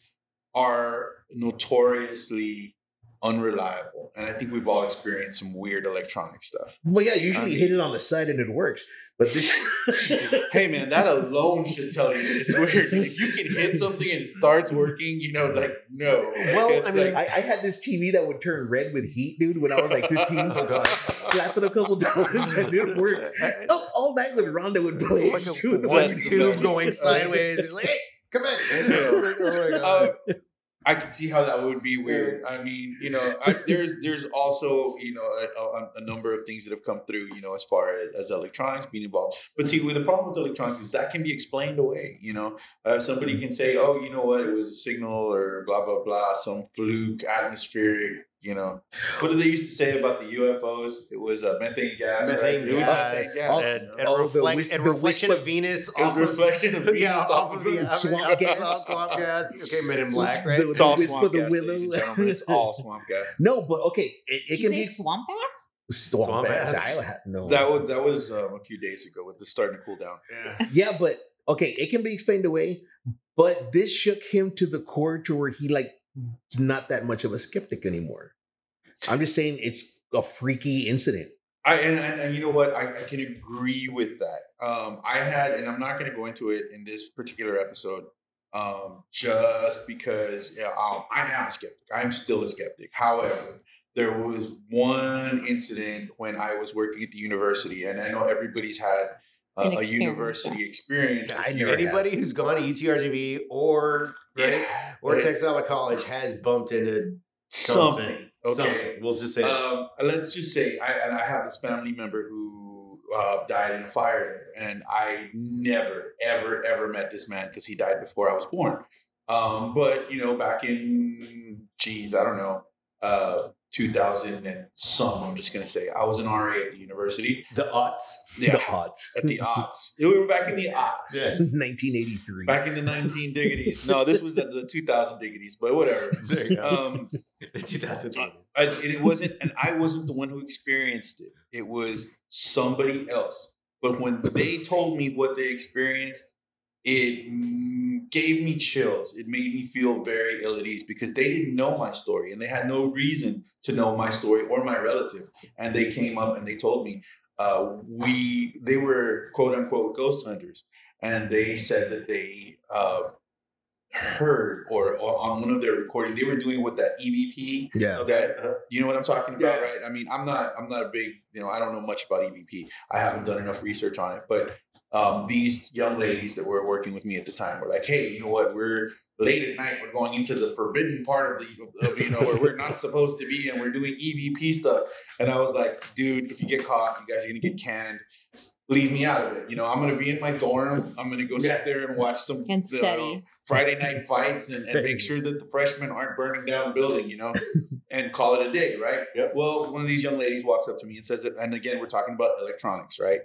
are notoriously unreliable, and I think we've all experienced some weird electronic stuff. Well, yeah, usually I mean- hit um, it on the side and it works. But this Hey, man, that alone should tell you that it's weird. That if you can hit something and it starts working, you know, like no. Like, Well, it's I mean, like- I, I had this TV that would turn red with heat, dude, when I was like 15. Oh, God. Slapped it a couple times and it didn't. Oh, all night with Rhonda would play. Like a one tube going sideways. It's like, hey, come in. Like, oh my God. Uh, I can see how that would be weird. I mean, you know, I, there's there's also you know a, a, a number of things that have come through, you know, as far as, as electronics being involved. But see, with the problem with electronics is that can be explained away. You know, uh, somebody can say, "Oh, you know what? It was a signal or blah blah blah, some fluke, atmospheric." You know, what did they used to say about the UFOs? It was uh, methane gas. right? Methane It was gas methane gas. Also- and, and, oh, the reflect, whis- and the reflection whisper- of Venus. It was off of- reflection of Venus yeah, off of the the swamp gas. Swamp gas. Okay, Men in Black, right? The- It's all whisper swamp the gas, willow. and. It's all swamp gas. No, but okay, it, it can be swamp gas. swamp, Swamp ass. ass? I no. That was that was um, a few days ago with the starting to cool down. Yeah. yeah, but okay, it can be explained away. But this shook him to the core to where he like is not that much of a skeptic anymore. I'm just saying it's a freaky incident. I and, and, and you know what? I, I can agree with that. Um, I had, and I'm not going to go into it in this particular episode, um, just because yeah, um, I am a skeptic. I am still a skeptic. However, there was one incident when I was working at the university, and I know everybody's had uh, An a university experience. I If you- never Anybody who's gone to UTRGV or right Yeah. or Yeah. Texas Alabama College has bumped into something. something. Okay. Something. We'll just say. Um, let's just say, I, and I have this family member who uh, died in a fire there, and I never, ever, ever met this man because he died before I was born. Um, but you know, back in, geez, I don't know, uh, 2000 and some. I'm just gonna say, I was an RA at the university. the. The Yeah, odds. at the odds. We were back in the odds. Yeah. 1983. Back in the 19 diggities. No, this was the, the 2000 diggities, but whatever. There you go. Um, 2020. I, it wasn't, and I wasn't the one who experienced it. It was somebody else. But when they told me what they experienced, it mm, gave me chills. It made me feel very ill at ease because they didn't know my story and they had no reason to know my story or my relative. And they came up and they told me uh, we they were quote unquote ghost hunters, and they said that they uh, heard or, or on one of their recordings they were doing what that EVP Yeah. that you know what I'm talking about, Yeah. right? I mean, I'm not I'm not a big you know I don't know much about EVP. I haven't done enough research on it, but um, these young ladies that were working with me at the time were like, hey, you know what? We're late at night. We're going into the forbidden part of the of, you know where we're not supposed to be, and we're doing EVP stuff. And I was like, dude, if you get caught, you guys are gonna get canned. Leave me out of it. You know, I'm gonna be in my dorm. I'm gonna go Yeah. sit there and watch some And you know, study. Friday night fights and, and make sure that the freshmen aren't burning down the building, you know, and call it a day, right? Yep. Well, one of these young ladies walks up to me and says that, and again, we're talking about electronics, right?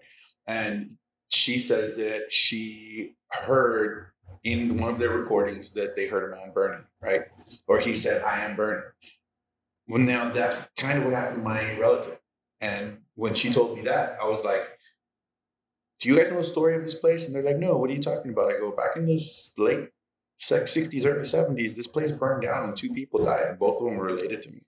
And she says that she heard in one of their recordings that they heard a man burning, right? Or he said, I am burning. Well, now that's kind of what happened to my relative. And when she told me that, I was like, do you guys know the story of this place? And they're like, no, what are you talking about? I go, back in this late 60s, early 70s, this place burned down and two people died, and both of them were related to me.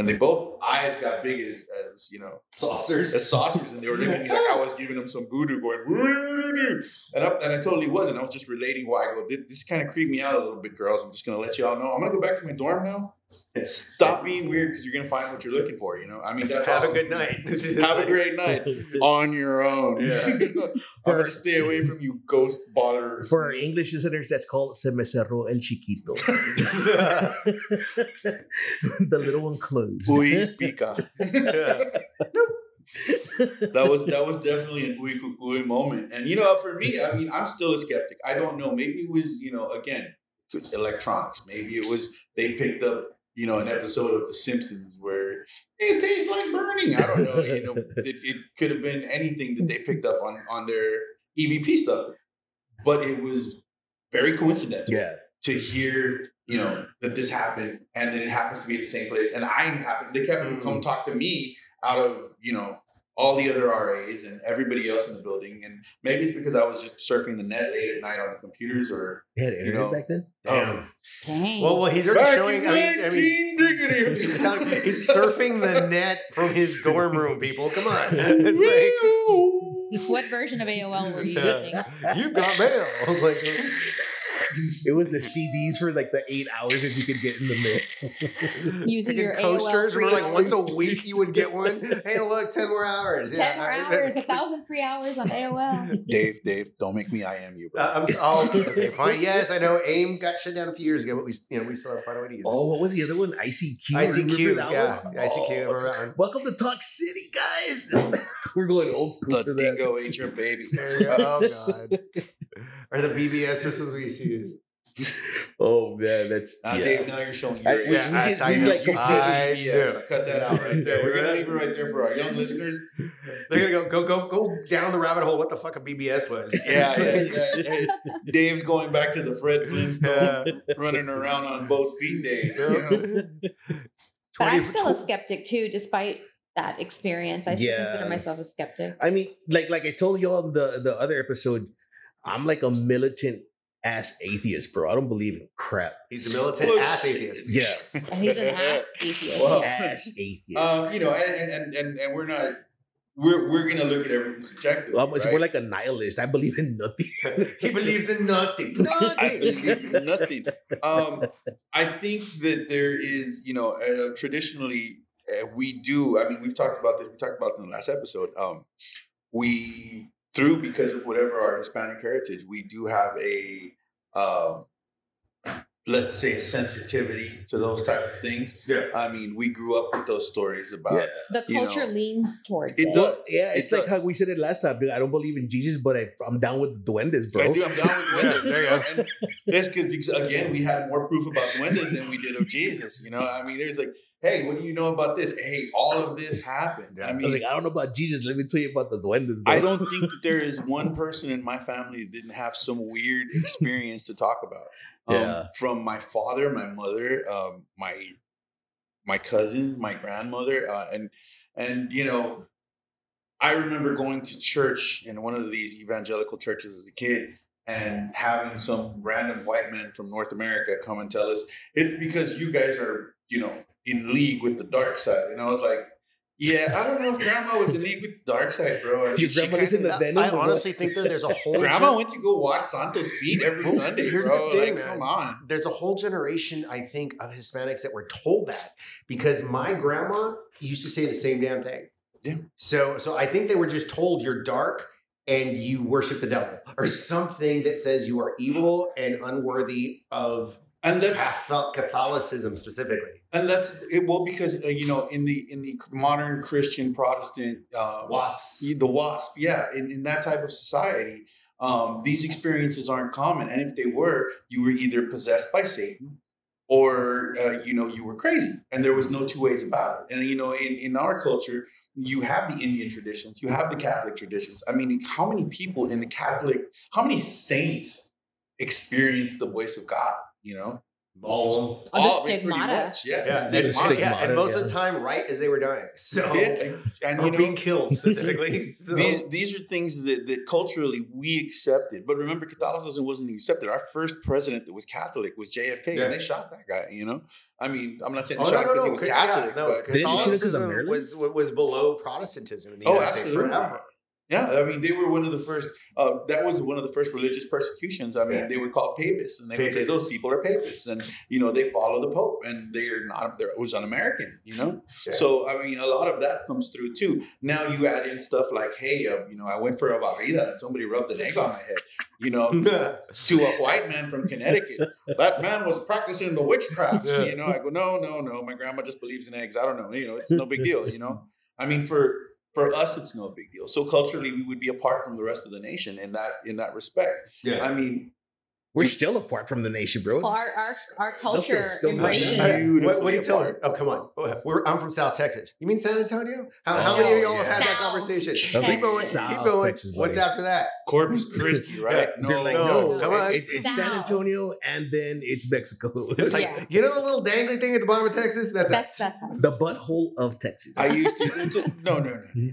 And they both eyes got big as, as you know, Saucers. as saucers, and they were looking at me like I was giving them some voodoo, going "Woo-doo-doo-doo." and I, and I totally wasn't. I was just relating why I go. This, this kind of creeped me out a little bit, girls. I'm just gonna let y'all know. I'm gonna go back to my dorm now. Stop being weird because you're gonna find what you're looking for. You know, I mean, that's Have all. a good night. Have a great night on your own. Yeah. I'm gonna stay away from you, ghost bother. For our English listeners, that's called Se me cerró el chiquito. the little one closed. Uy, pica. Yeah. that was that was definitely an uy cucuy moment. And you know, for me, I mean, I'm still a skeptic. I don't know. Maybe it was, you know, again, it's electronics. Maybe it was they picked up, you know, an episode of The Simpsons where it tastes like burning. I don't know. You know, it, it could have been anything that they picked up on on their EVP stuff. But it was very coincidental Yeah. to hear, you know, that this happened and then it happens to be at the same place. And I happened, they kept Mm. come talk to me out of, you know, all the other RAs and everybody else in the building. And maybe it's because I was just surfing the net late at night on the computers or They had internet know, back then? um, Dang. Well, well, he's already back showing. in I mean, I mean, he's, telling you, he's surfing the net from his dorm room. People, come on. It's what version of AOL were you using? you've got mail. Like, It was the CDs for like the eight hours if you could get in the mail. Using your coasters. AOL Were like once a week you would get one. Hey, look, ten more hours. Ten more I- hours, a thousand free hours on AOL. Dave, Dave, don't make me I am you, bro. Uh, I'm, oh, okay, fine. Yes, I know. AIM got shut down a few years ago, but we, you know, we still have find a way to use it. Oh, what was the other one? ICQ. ICQ, Remember that yeah, one? ICQ. I Oh, remember. Welcome to Talk City, guys. We're going old school the for that. dingo ate your baby. There you. Oh God. Or the BBS systems we used to use. Oh man, that's Now, yeah. Dave, now you're showing I- your we- age. we just- I we know. like You said I yes. do. I cut that out right there. We're gonna leave it right there for our young listeners. They're gonna go go go go down the rabbit hole. What the fuck a BBS was? Yeah, yeah, yeah. Hey, Dave's going back to the Fred Flintstone running around on both feet days. You know? But I'm still a skeptic too, despite that experience. I still Yeah. consider myself a skeptic. I mean, like like I told you on the the other episode, I'm like a militant ass atheist, bro. I don't believe in crap. He's a militant Well, ass atheist. Yeah. He's an ass atheist. Well, Ass atheist. um, you know, and, and and and we're not. We're we're gonna look at everything subjectively. Um, so right? We're like a nihilist. I believe in nothing. he believes in nothing. I Nothing. believe in nothing. Um, I think that there is, you know, uh, traditionally uh, we do. I mean, we've talked about this. We talked about it in the last episode. Um, we through because of whatever our Hispanic heritage, we do have a um, let's say sensitivity to those type of things. Yeah. I mean, we grew up with those stories about. Yeah. The culture know, leans towards It it. does. Yeah, it's It like does. how we said it last time. Dude, I don't believe in Jesus, but I, I'm down with the duendes, bro. I do. I'm down with Yeah, Duendes. there you you know, and that's because again, we had more proof about Duendes than we did of Jesus. You know, I mean, there's like, hey, what do you know about this? Hey, all of this happened. Yeah. I I was mean, like, I don't know about Jesus. Let me tell you about the duendes. I don't think that there is one person in my family that didn't have some weird experience to talk about. Um, Yeah. From my father, my mother, um, my my cousin, my grandmother, uh, and and you know, I remember going to church in one of these evangelical churches as a kid. And having some random white man from North America come and tell us it's because you guys are, you know, in league with the dark side. And I was like, yeah, I don't know if grandma was in league with the dark side, bro. I Your think she grandma listened kinda- Venom I or what? honestly think that there's a whole Grandma went to go wash Santa's feet every Sunday, here's bro. the thing, like, man. come on. there's a whole generation, I think, of Hispanics that were told that because my grandma used to say the same damn thing. Yeah. So, so I think they were just told you're dark and you worship the devil or something that says you are evil and unworthy of And that's Catholic- Catholicism specifically. and that's it, well because uh, you know in the in the modern Christian Protestant uh, Wasps. the wasp, yeah, in, in that type of society, um, these experiences aren't common. And if they were, you were either possessed by Satan or uh, you know you were crazy, and there was no two ways about it. And you know, in in our culture, you have the Indian traditions, you have the Catholic traditions. I mean, how many people in the Catholic, how many saints experience the voice of God? You know, All Oh, the All- pretty stigmata. much, yeah, Yeah, the and, stigmata. stigmata. yeah, and most of the time, right as they were dying. So, Yeah, and you know, being killed specifically. So, these these are things that, that culturally we accepted. But remember, Catholicism wasn't even accepted. Our first president that was Catholic was JFK, Yeah. and they shot that guy. You know, I mean, I'm not saying they Oh, shot no, him no, because no. he was yeah, Catholic, no, but Didn't you think it was a Catholicism was, was below Protestantism in the Oh, United States forever. Yeah, I mean, they were one of the first. Uh, that was one of the first religious persecutions. I mean, Yeah. they were called papists, and they would say those people are papists, and you know, they follow the Pope, and they're not. They're it was un-American. You know, Yeah. So I mean, a lot of that comes through too. Now you add in stuff like, hey, uh, you know, I went for a barrida and somebody rubbed an egg on my head. You know, to a white man from Connecticut, that man was practicing the witchcraft. Yeah. You know, I go, no, no, no. My grandma just believes in eggs. I don't know. You know, it's no big deal. You know, I mean, for for us, it's no big deal. So culturally, we would be apart from the rest of the nation in that in that respect. yeah. I mean, We're still apart from the nation, bro. Our, our, our culture still not embraces What, what do you tell her? Oh, come on. We're, I'm from South Texas. You mean San Antonio? How, how Oh, many of y'all have yeah. had that conversation? Texas. Keep going. South keep going. Texas, What's buddy. after that? Corpus Christi, right? They're like, no, no, come on. It's, it's San Antonio, and then it's Mexico. It's like, Yeah. you know the little dangly thing at the bottom of Texas? That's, That's us. that's us. the butthole of Texas. I used to. No, no, no, no, no, no.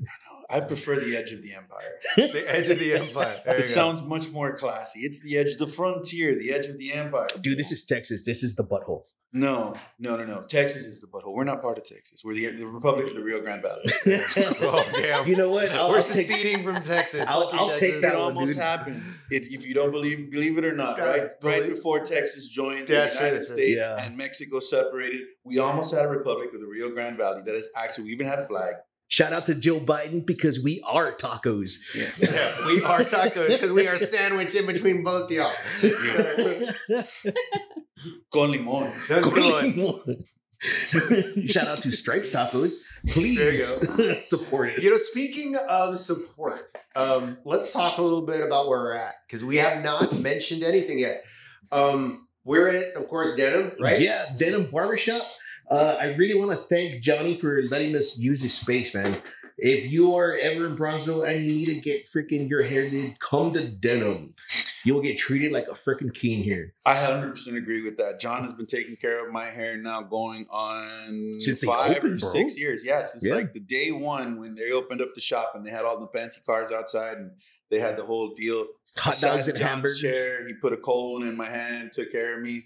I prefer the edge of the empire. the edge of the empire. There you It go. sounds much more classy. It's the edge, the frontier, the edge of the empire. Dude, this is Texas. This is the butthole. No, no, no, no. Texas is the butthole. We're not part of Texas. We're the, the Republic of the Rio Grande Valley. Oh, damn. You know what? I'll, We're I'll take, seceding from Texas. I'll- I'll take that it almost dude. happened. If, if you don't believe, believe it or not, God, right? Right before Texas joined Yeah, the United sure. States Yeah. and Mexico separated, we almost had a Republic of the Rio Grande Valley that is actually we even had a flag. Shout out to Joe Biden because we are tacos. Yeah, we are tacos because we are sandwiched in between both y'all. Con limon. That's good. Shout out to Stripes Tacos. Please There you support it. You know, speaking of support, um, let's talk a little bit about where we're at because we have not mentioned anything yet. Um, we're at, of course, Denim, right? Yeah, Denim Barbershop. Uh, I really want to thank Johnny for letting us use his space, man. If you are ever in Brownsville and you need to get freaking your hair did, come to Denim. You will get treated like a freaking king here. I 100% agree with that. John has been taking care of my hair now going on Since five opened, or bro. six years. Yeah, since Yeah. like the day one when they opened up the shop and they had all the fancy cars outside and they had the whole deal. Hot dogs in and John's hamburgers. Chair, he put a coal in my hand, took care of me,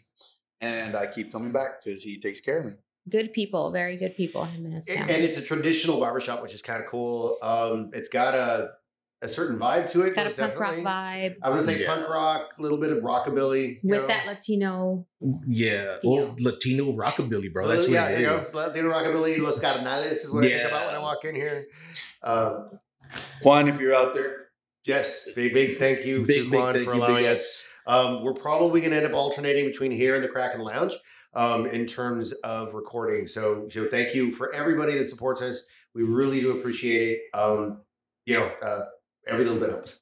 and I keep coming back because he takes care of me. Good people, very good people in Minnesota. And, and it's a traditional barbershop, which is kind of cool. Um, it's got a a certain vibe to it. Got a punk rock vibe I was gonna say Yeah. punk rock, a little bit of rockabilly. with know. that Latino. yeah, well, Latino rockabilly, bro. Well, That's yeah, what there it you is. go. Latino rockabilly, Los Cardenales is what I think about when I walk in here. Um, Juan, if you're out there, yes, big big thank you Big, to big Juan thank for allowing yes. us. Um, we're probably going to end up alternating between here and the Kraken Lounge um, in terms of recording. So, so thank you for everybody that supports us. We really do appreciate it. Um, you know, uh, every little bit helps.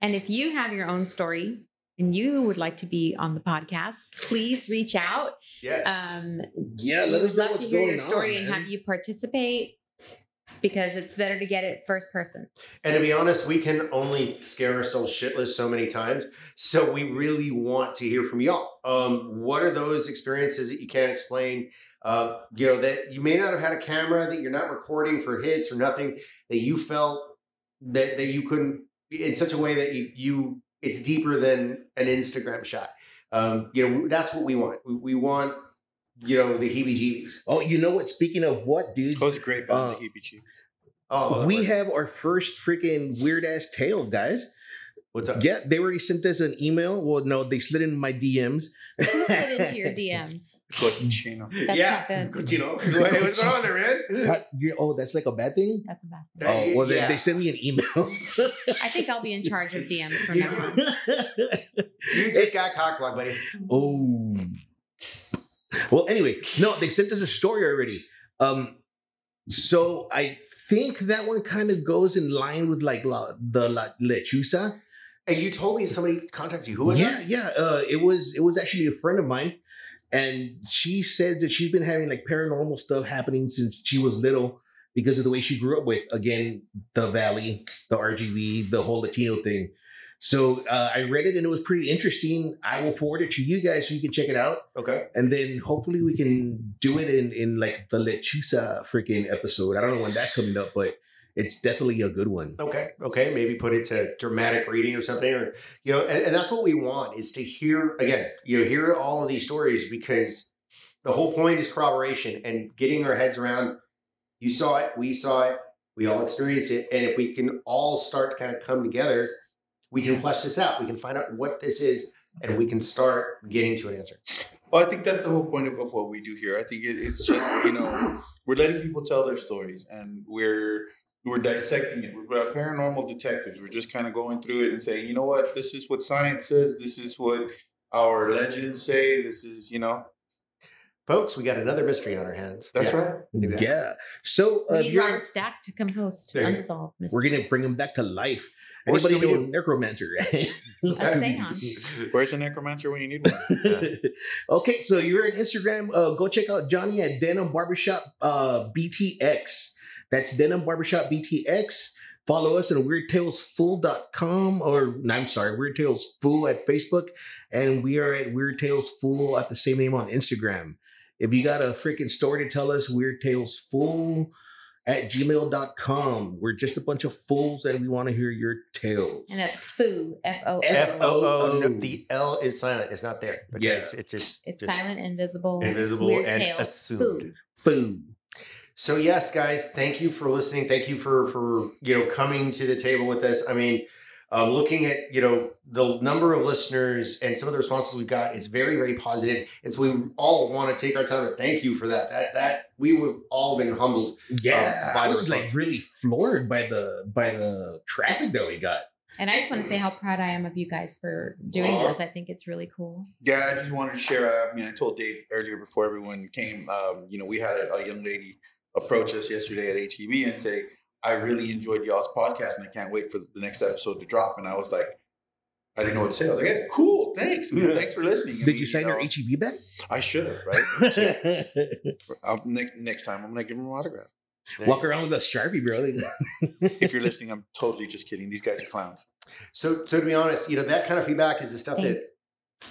And if you have your own story and you would like to be on the podcast, please reach out. Yes. Um, Yeah, let us know what's going your story on, and have you participate because it's better to get it first person. And to be honest, we can only scare ourselves shitless so many times. So we really want to hear from y'all. Um, what are those experiences that you can't explain? Uh, you know, that you may not have had a camera, that you're not recording for hits or nothing, that you felt that that you couldn't in such a way that you you it's deeper than an Instagram shot. Um, you know, that's what we want. We, we want, you know, the heebie-jeebies. Oh, you know what? Speaking of what, dude? that was a great band, Uh, the Heebie Cheebies. Oh, we what- have our first freaking weird ass tale, guys. what's up? Yeah, they already sent us an email. Well, no, they slid in my DMs. Who slid into your DMs? Cochino. That's yeah, not good. You know, hey, what's going on there, man? How- oh, that's like a bad thing. That's a bad. Thing. Oh, well, they, Yeah. they sent me an email. I think I'll be in charge of DMs from now on. You just got cockblocked, buddy. oh. Well, anyway, no, they sent us a story already. Um, so I think that one kind of goes in line with like la, the la, lechuza. And you told me somebody contacted you. Who was yeah, that? yeah. Uh, it was it was actually a friend of mine, and she said that she's been having like paranormal stuff happening since she was little because of the way she grew up with again the Valley, the RGV, the whole Latino thing. So uh, I read it and it was pretty interesting. I will forward it to you guys so you can check it out, Okay. and then hopefully we can do it in in like the Lechuza freaking episode. I don't know when that's coming up, but it's definitely a good one. Okay. Okay. Maybe put it to dramatic reading or something, or you know, and, and that's what we want is to hear again. You know, hear all of these stories because the whole point is corroboration and getting our heads around. You saw it. We saw it. We all experienced it, and if we can all start to kind of come together, we can flesh this out. We can find out what this is, and we can start getting to an answer. Well, I think that's the whole point of, of what we do here. I think it, it's just you know we're letting people tell their stories, and we're we're dissecting it. We're paranormal detectives. We're just kind of going through it and saying, you know what, this is what science says. This is what our legends say. This is you know Folks, we got another mystery on our hands. that's Yeah. right. Exactly. Yeah. So We uh, need you're- Robert Stack to come host There you go. Unsolved we're gonna bring him back to life. Or Anybody should we know do- necromancer? A seance. Where's the necromancer when you need one? okay, so you're on Instagram. Uh, go check out Johnny at Denim Barbershop uh, BTX. That's Denim Barbershop BTX. Follow us on weirdtalesfull.com or no, I'm sorry, Weird Tales Full at Facebook. And we are at Weird Tales Full at the same name on Instagram. If you got a freaking story to tell us, Weird Tales Full at gmail.com. We're just a bunch of fools and we want to hear your tales. And that's foo. F O F O. O O. O. The L is silent. It's not there. Okay, Yeah. It's, it's just It's just silent, invisible, invisible, weird and tales, assumed. foo. Food. So yes, guys, thank you for listening. Thank you for for you know coming to the table with us. I mean, um, looking at you know the number of listeners and some of the responses we got, it's very very positive. And so we all want to take our time to thank you for that. That that we would all been humbled. Yeah, by I the was like really floored by the by the traffic that we got. And I just want to say how proud I am of you guys for doing this. I think it's really cool. Yeah, I just wanted to share. uh, I mean, I told Dave earlier before everyone came. Um, you know, we had a, a young lady approach us yesterday at HEB and say, "I really enjoyed y'all's podcast, and I can't wait for the next episode to drop." And I was like, I didn't know what to say. I was like, "Yeah, cool, thanks, man. Yeah. Thanks for listening." I Did mean, you sign know, her HEB back? I should have, right? I'll, next next time, I'm gonna give him an autograph. Walk around with a sharpie, bro. If you're listening, I'm totally just kidding. These guys are clowns. So so to be honest, you know that kind of feedback is the stuff hmm. that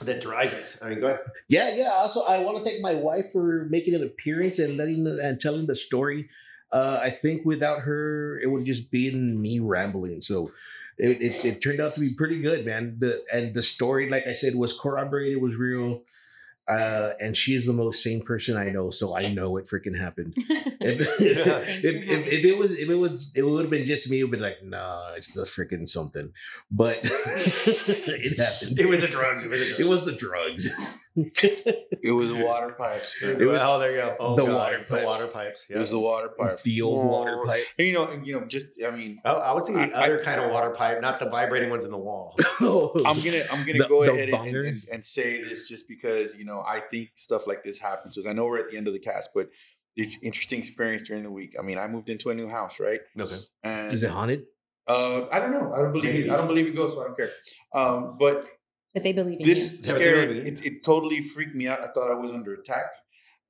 that drives us. I mean, go ahead. yeah, yeah. Also, I want to thank my wife for making an appearance and letting the, and telling the story. Uh, I think without her, it would just been me rambling. So it, it, it turned out to be pretty good, man. The and the story, like I said, was corroborated, was real. Uh, and she's the most sane person I know, so I know it freaking happened. If, Thanks if, if, if it was if it was it would have been just me, it would be like, nah, it's the freaking something. But it happened. It was the drugs. It was the drugs. It was the drugs. It was the water pipes. It was oh, there you go. Oh, the God, water the water pipes. It was the water pipe. the old water pipe. And, you know, and, you know, just I mean, Oh, I was thinking the I- other kind of water pipe, not the vibrating ones in the wall. I'm gonna I'm gonna The- go the ahead and, and, and, and say this just because you know I think stuff like this happens. Because I know we're at the end of the cast, but it's interesting experience during the week. I mean, I moved into a new house, right? Okay. And Is it haunted? uh, I don't know. I don't believe Maybe. it. I don't believe it goes, so I don't care. Um, but but they believe in this you. Yeah, but they scared believe it. it, it totally freaked me out. I thought I was under attack.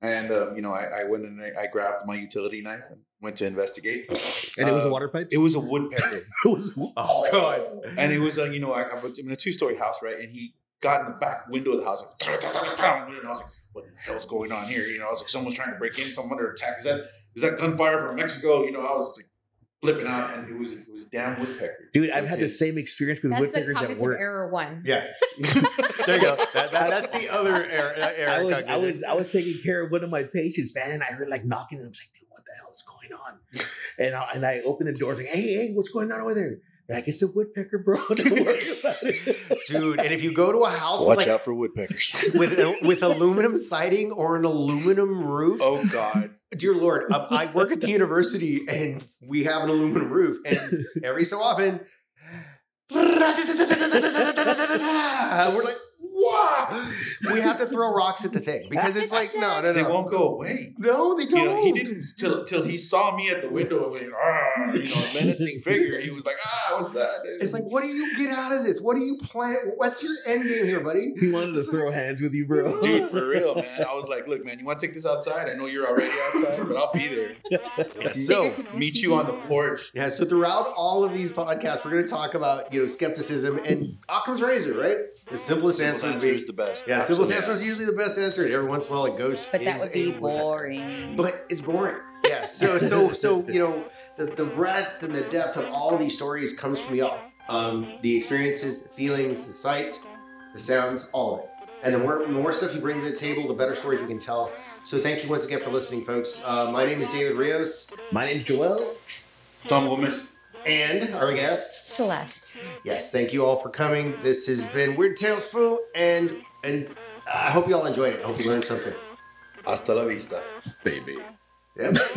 And um, you know, I, I went and I, I grabbed my utility knife and went to investigate. And it was a Uh, water pipe. It was a woodpecker. It was. Oh, God. and it was, uh, you know, I, I'm in a two story house, right? And he got in the back window of the house, like, and I was like, "What the hell's going on here?" You know, I was like, "Someone's trying to break in, someone under attack." Is that is that gunfire from Mexico? You know, I was like flipping out, and it was it was damn woodpecker. Dude, I've With had the same experience with That's the woodpeckers at cognitive work. error one. Yeah. there you go. That, that, that's the other error. Error I was, I was I was taking care of one of my patients, man, and I heard like knocking, and I was like, dude, what the hell is going on? And I, and I opened the door, I was like, hey, hey, what's going on over there? They're like, it's a woodpecker, bro. Don't worry about it. Dude, and if you go to a house with, Watch like, out for woodpeckers. with with aluminum siding or an aluminum roof, oh God! dear Lord, um, I work at the university and we have an aluminum roof, and every so often, we're like, wow, we have to throw rocks at the thing because it's like, no, no, They won't go away. no, they don't. You know, he didn't till till he saw me at the window, like, ah, you know, menacing figure. He was like, ah, what's that? It's like, what do you get out of this? What do you plan? What's your end game here, buddy? He wanted to throw hands with you, bro. Dude, for real, man. I was like, look, man, you want to take this outside? I know you're already outside, but I'll be there. Yeah, so, Meet you on the porch. yeah, so throughout all of these podcasts, we're going to talk about you know skepticism and Occam's razor, right? The simplest answer would answer be is the best. yeah. Simplest Absolutely. answer is usually the best answer. And every once in a while, a ghost. But that is would be a woodpecker. boring. But it's boring. Yeah. So so so you know the the breadth and the depth of all these stories comes from y'all. Um, the experiences, the feelings, the sights, the sounds, all of it. And the more, the more stuff you bring to the table, the better stories we can tell. So thank you once again for listening, folks. Uh, my name is David Rios, My name is Joel. Tom Gomez. And our guest. Celeste. Yes, thank you all for coming. This has been Weird Tales Foo, and and I hope you all enjoyed it. I hope you learned something. Hasta la vista. Baby. Yep.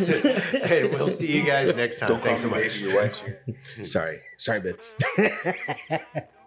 and we'll see you guys next time. Don't call Thanks me so much. baby. Your wife's here. Sorry. Sorry, babe.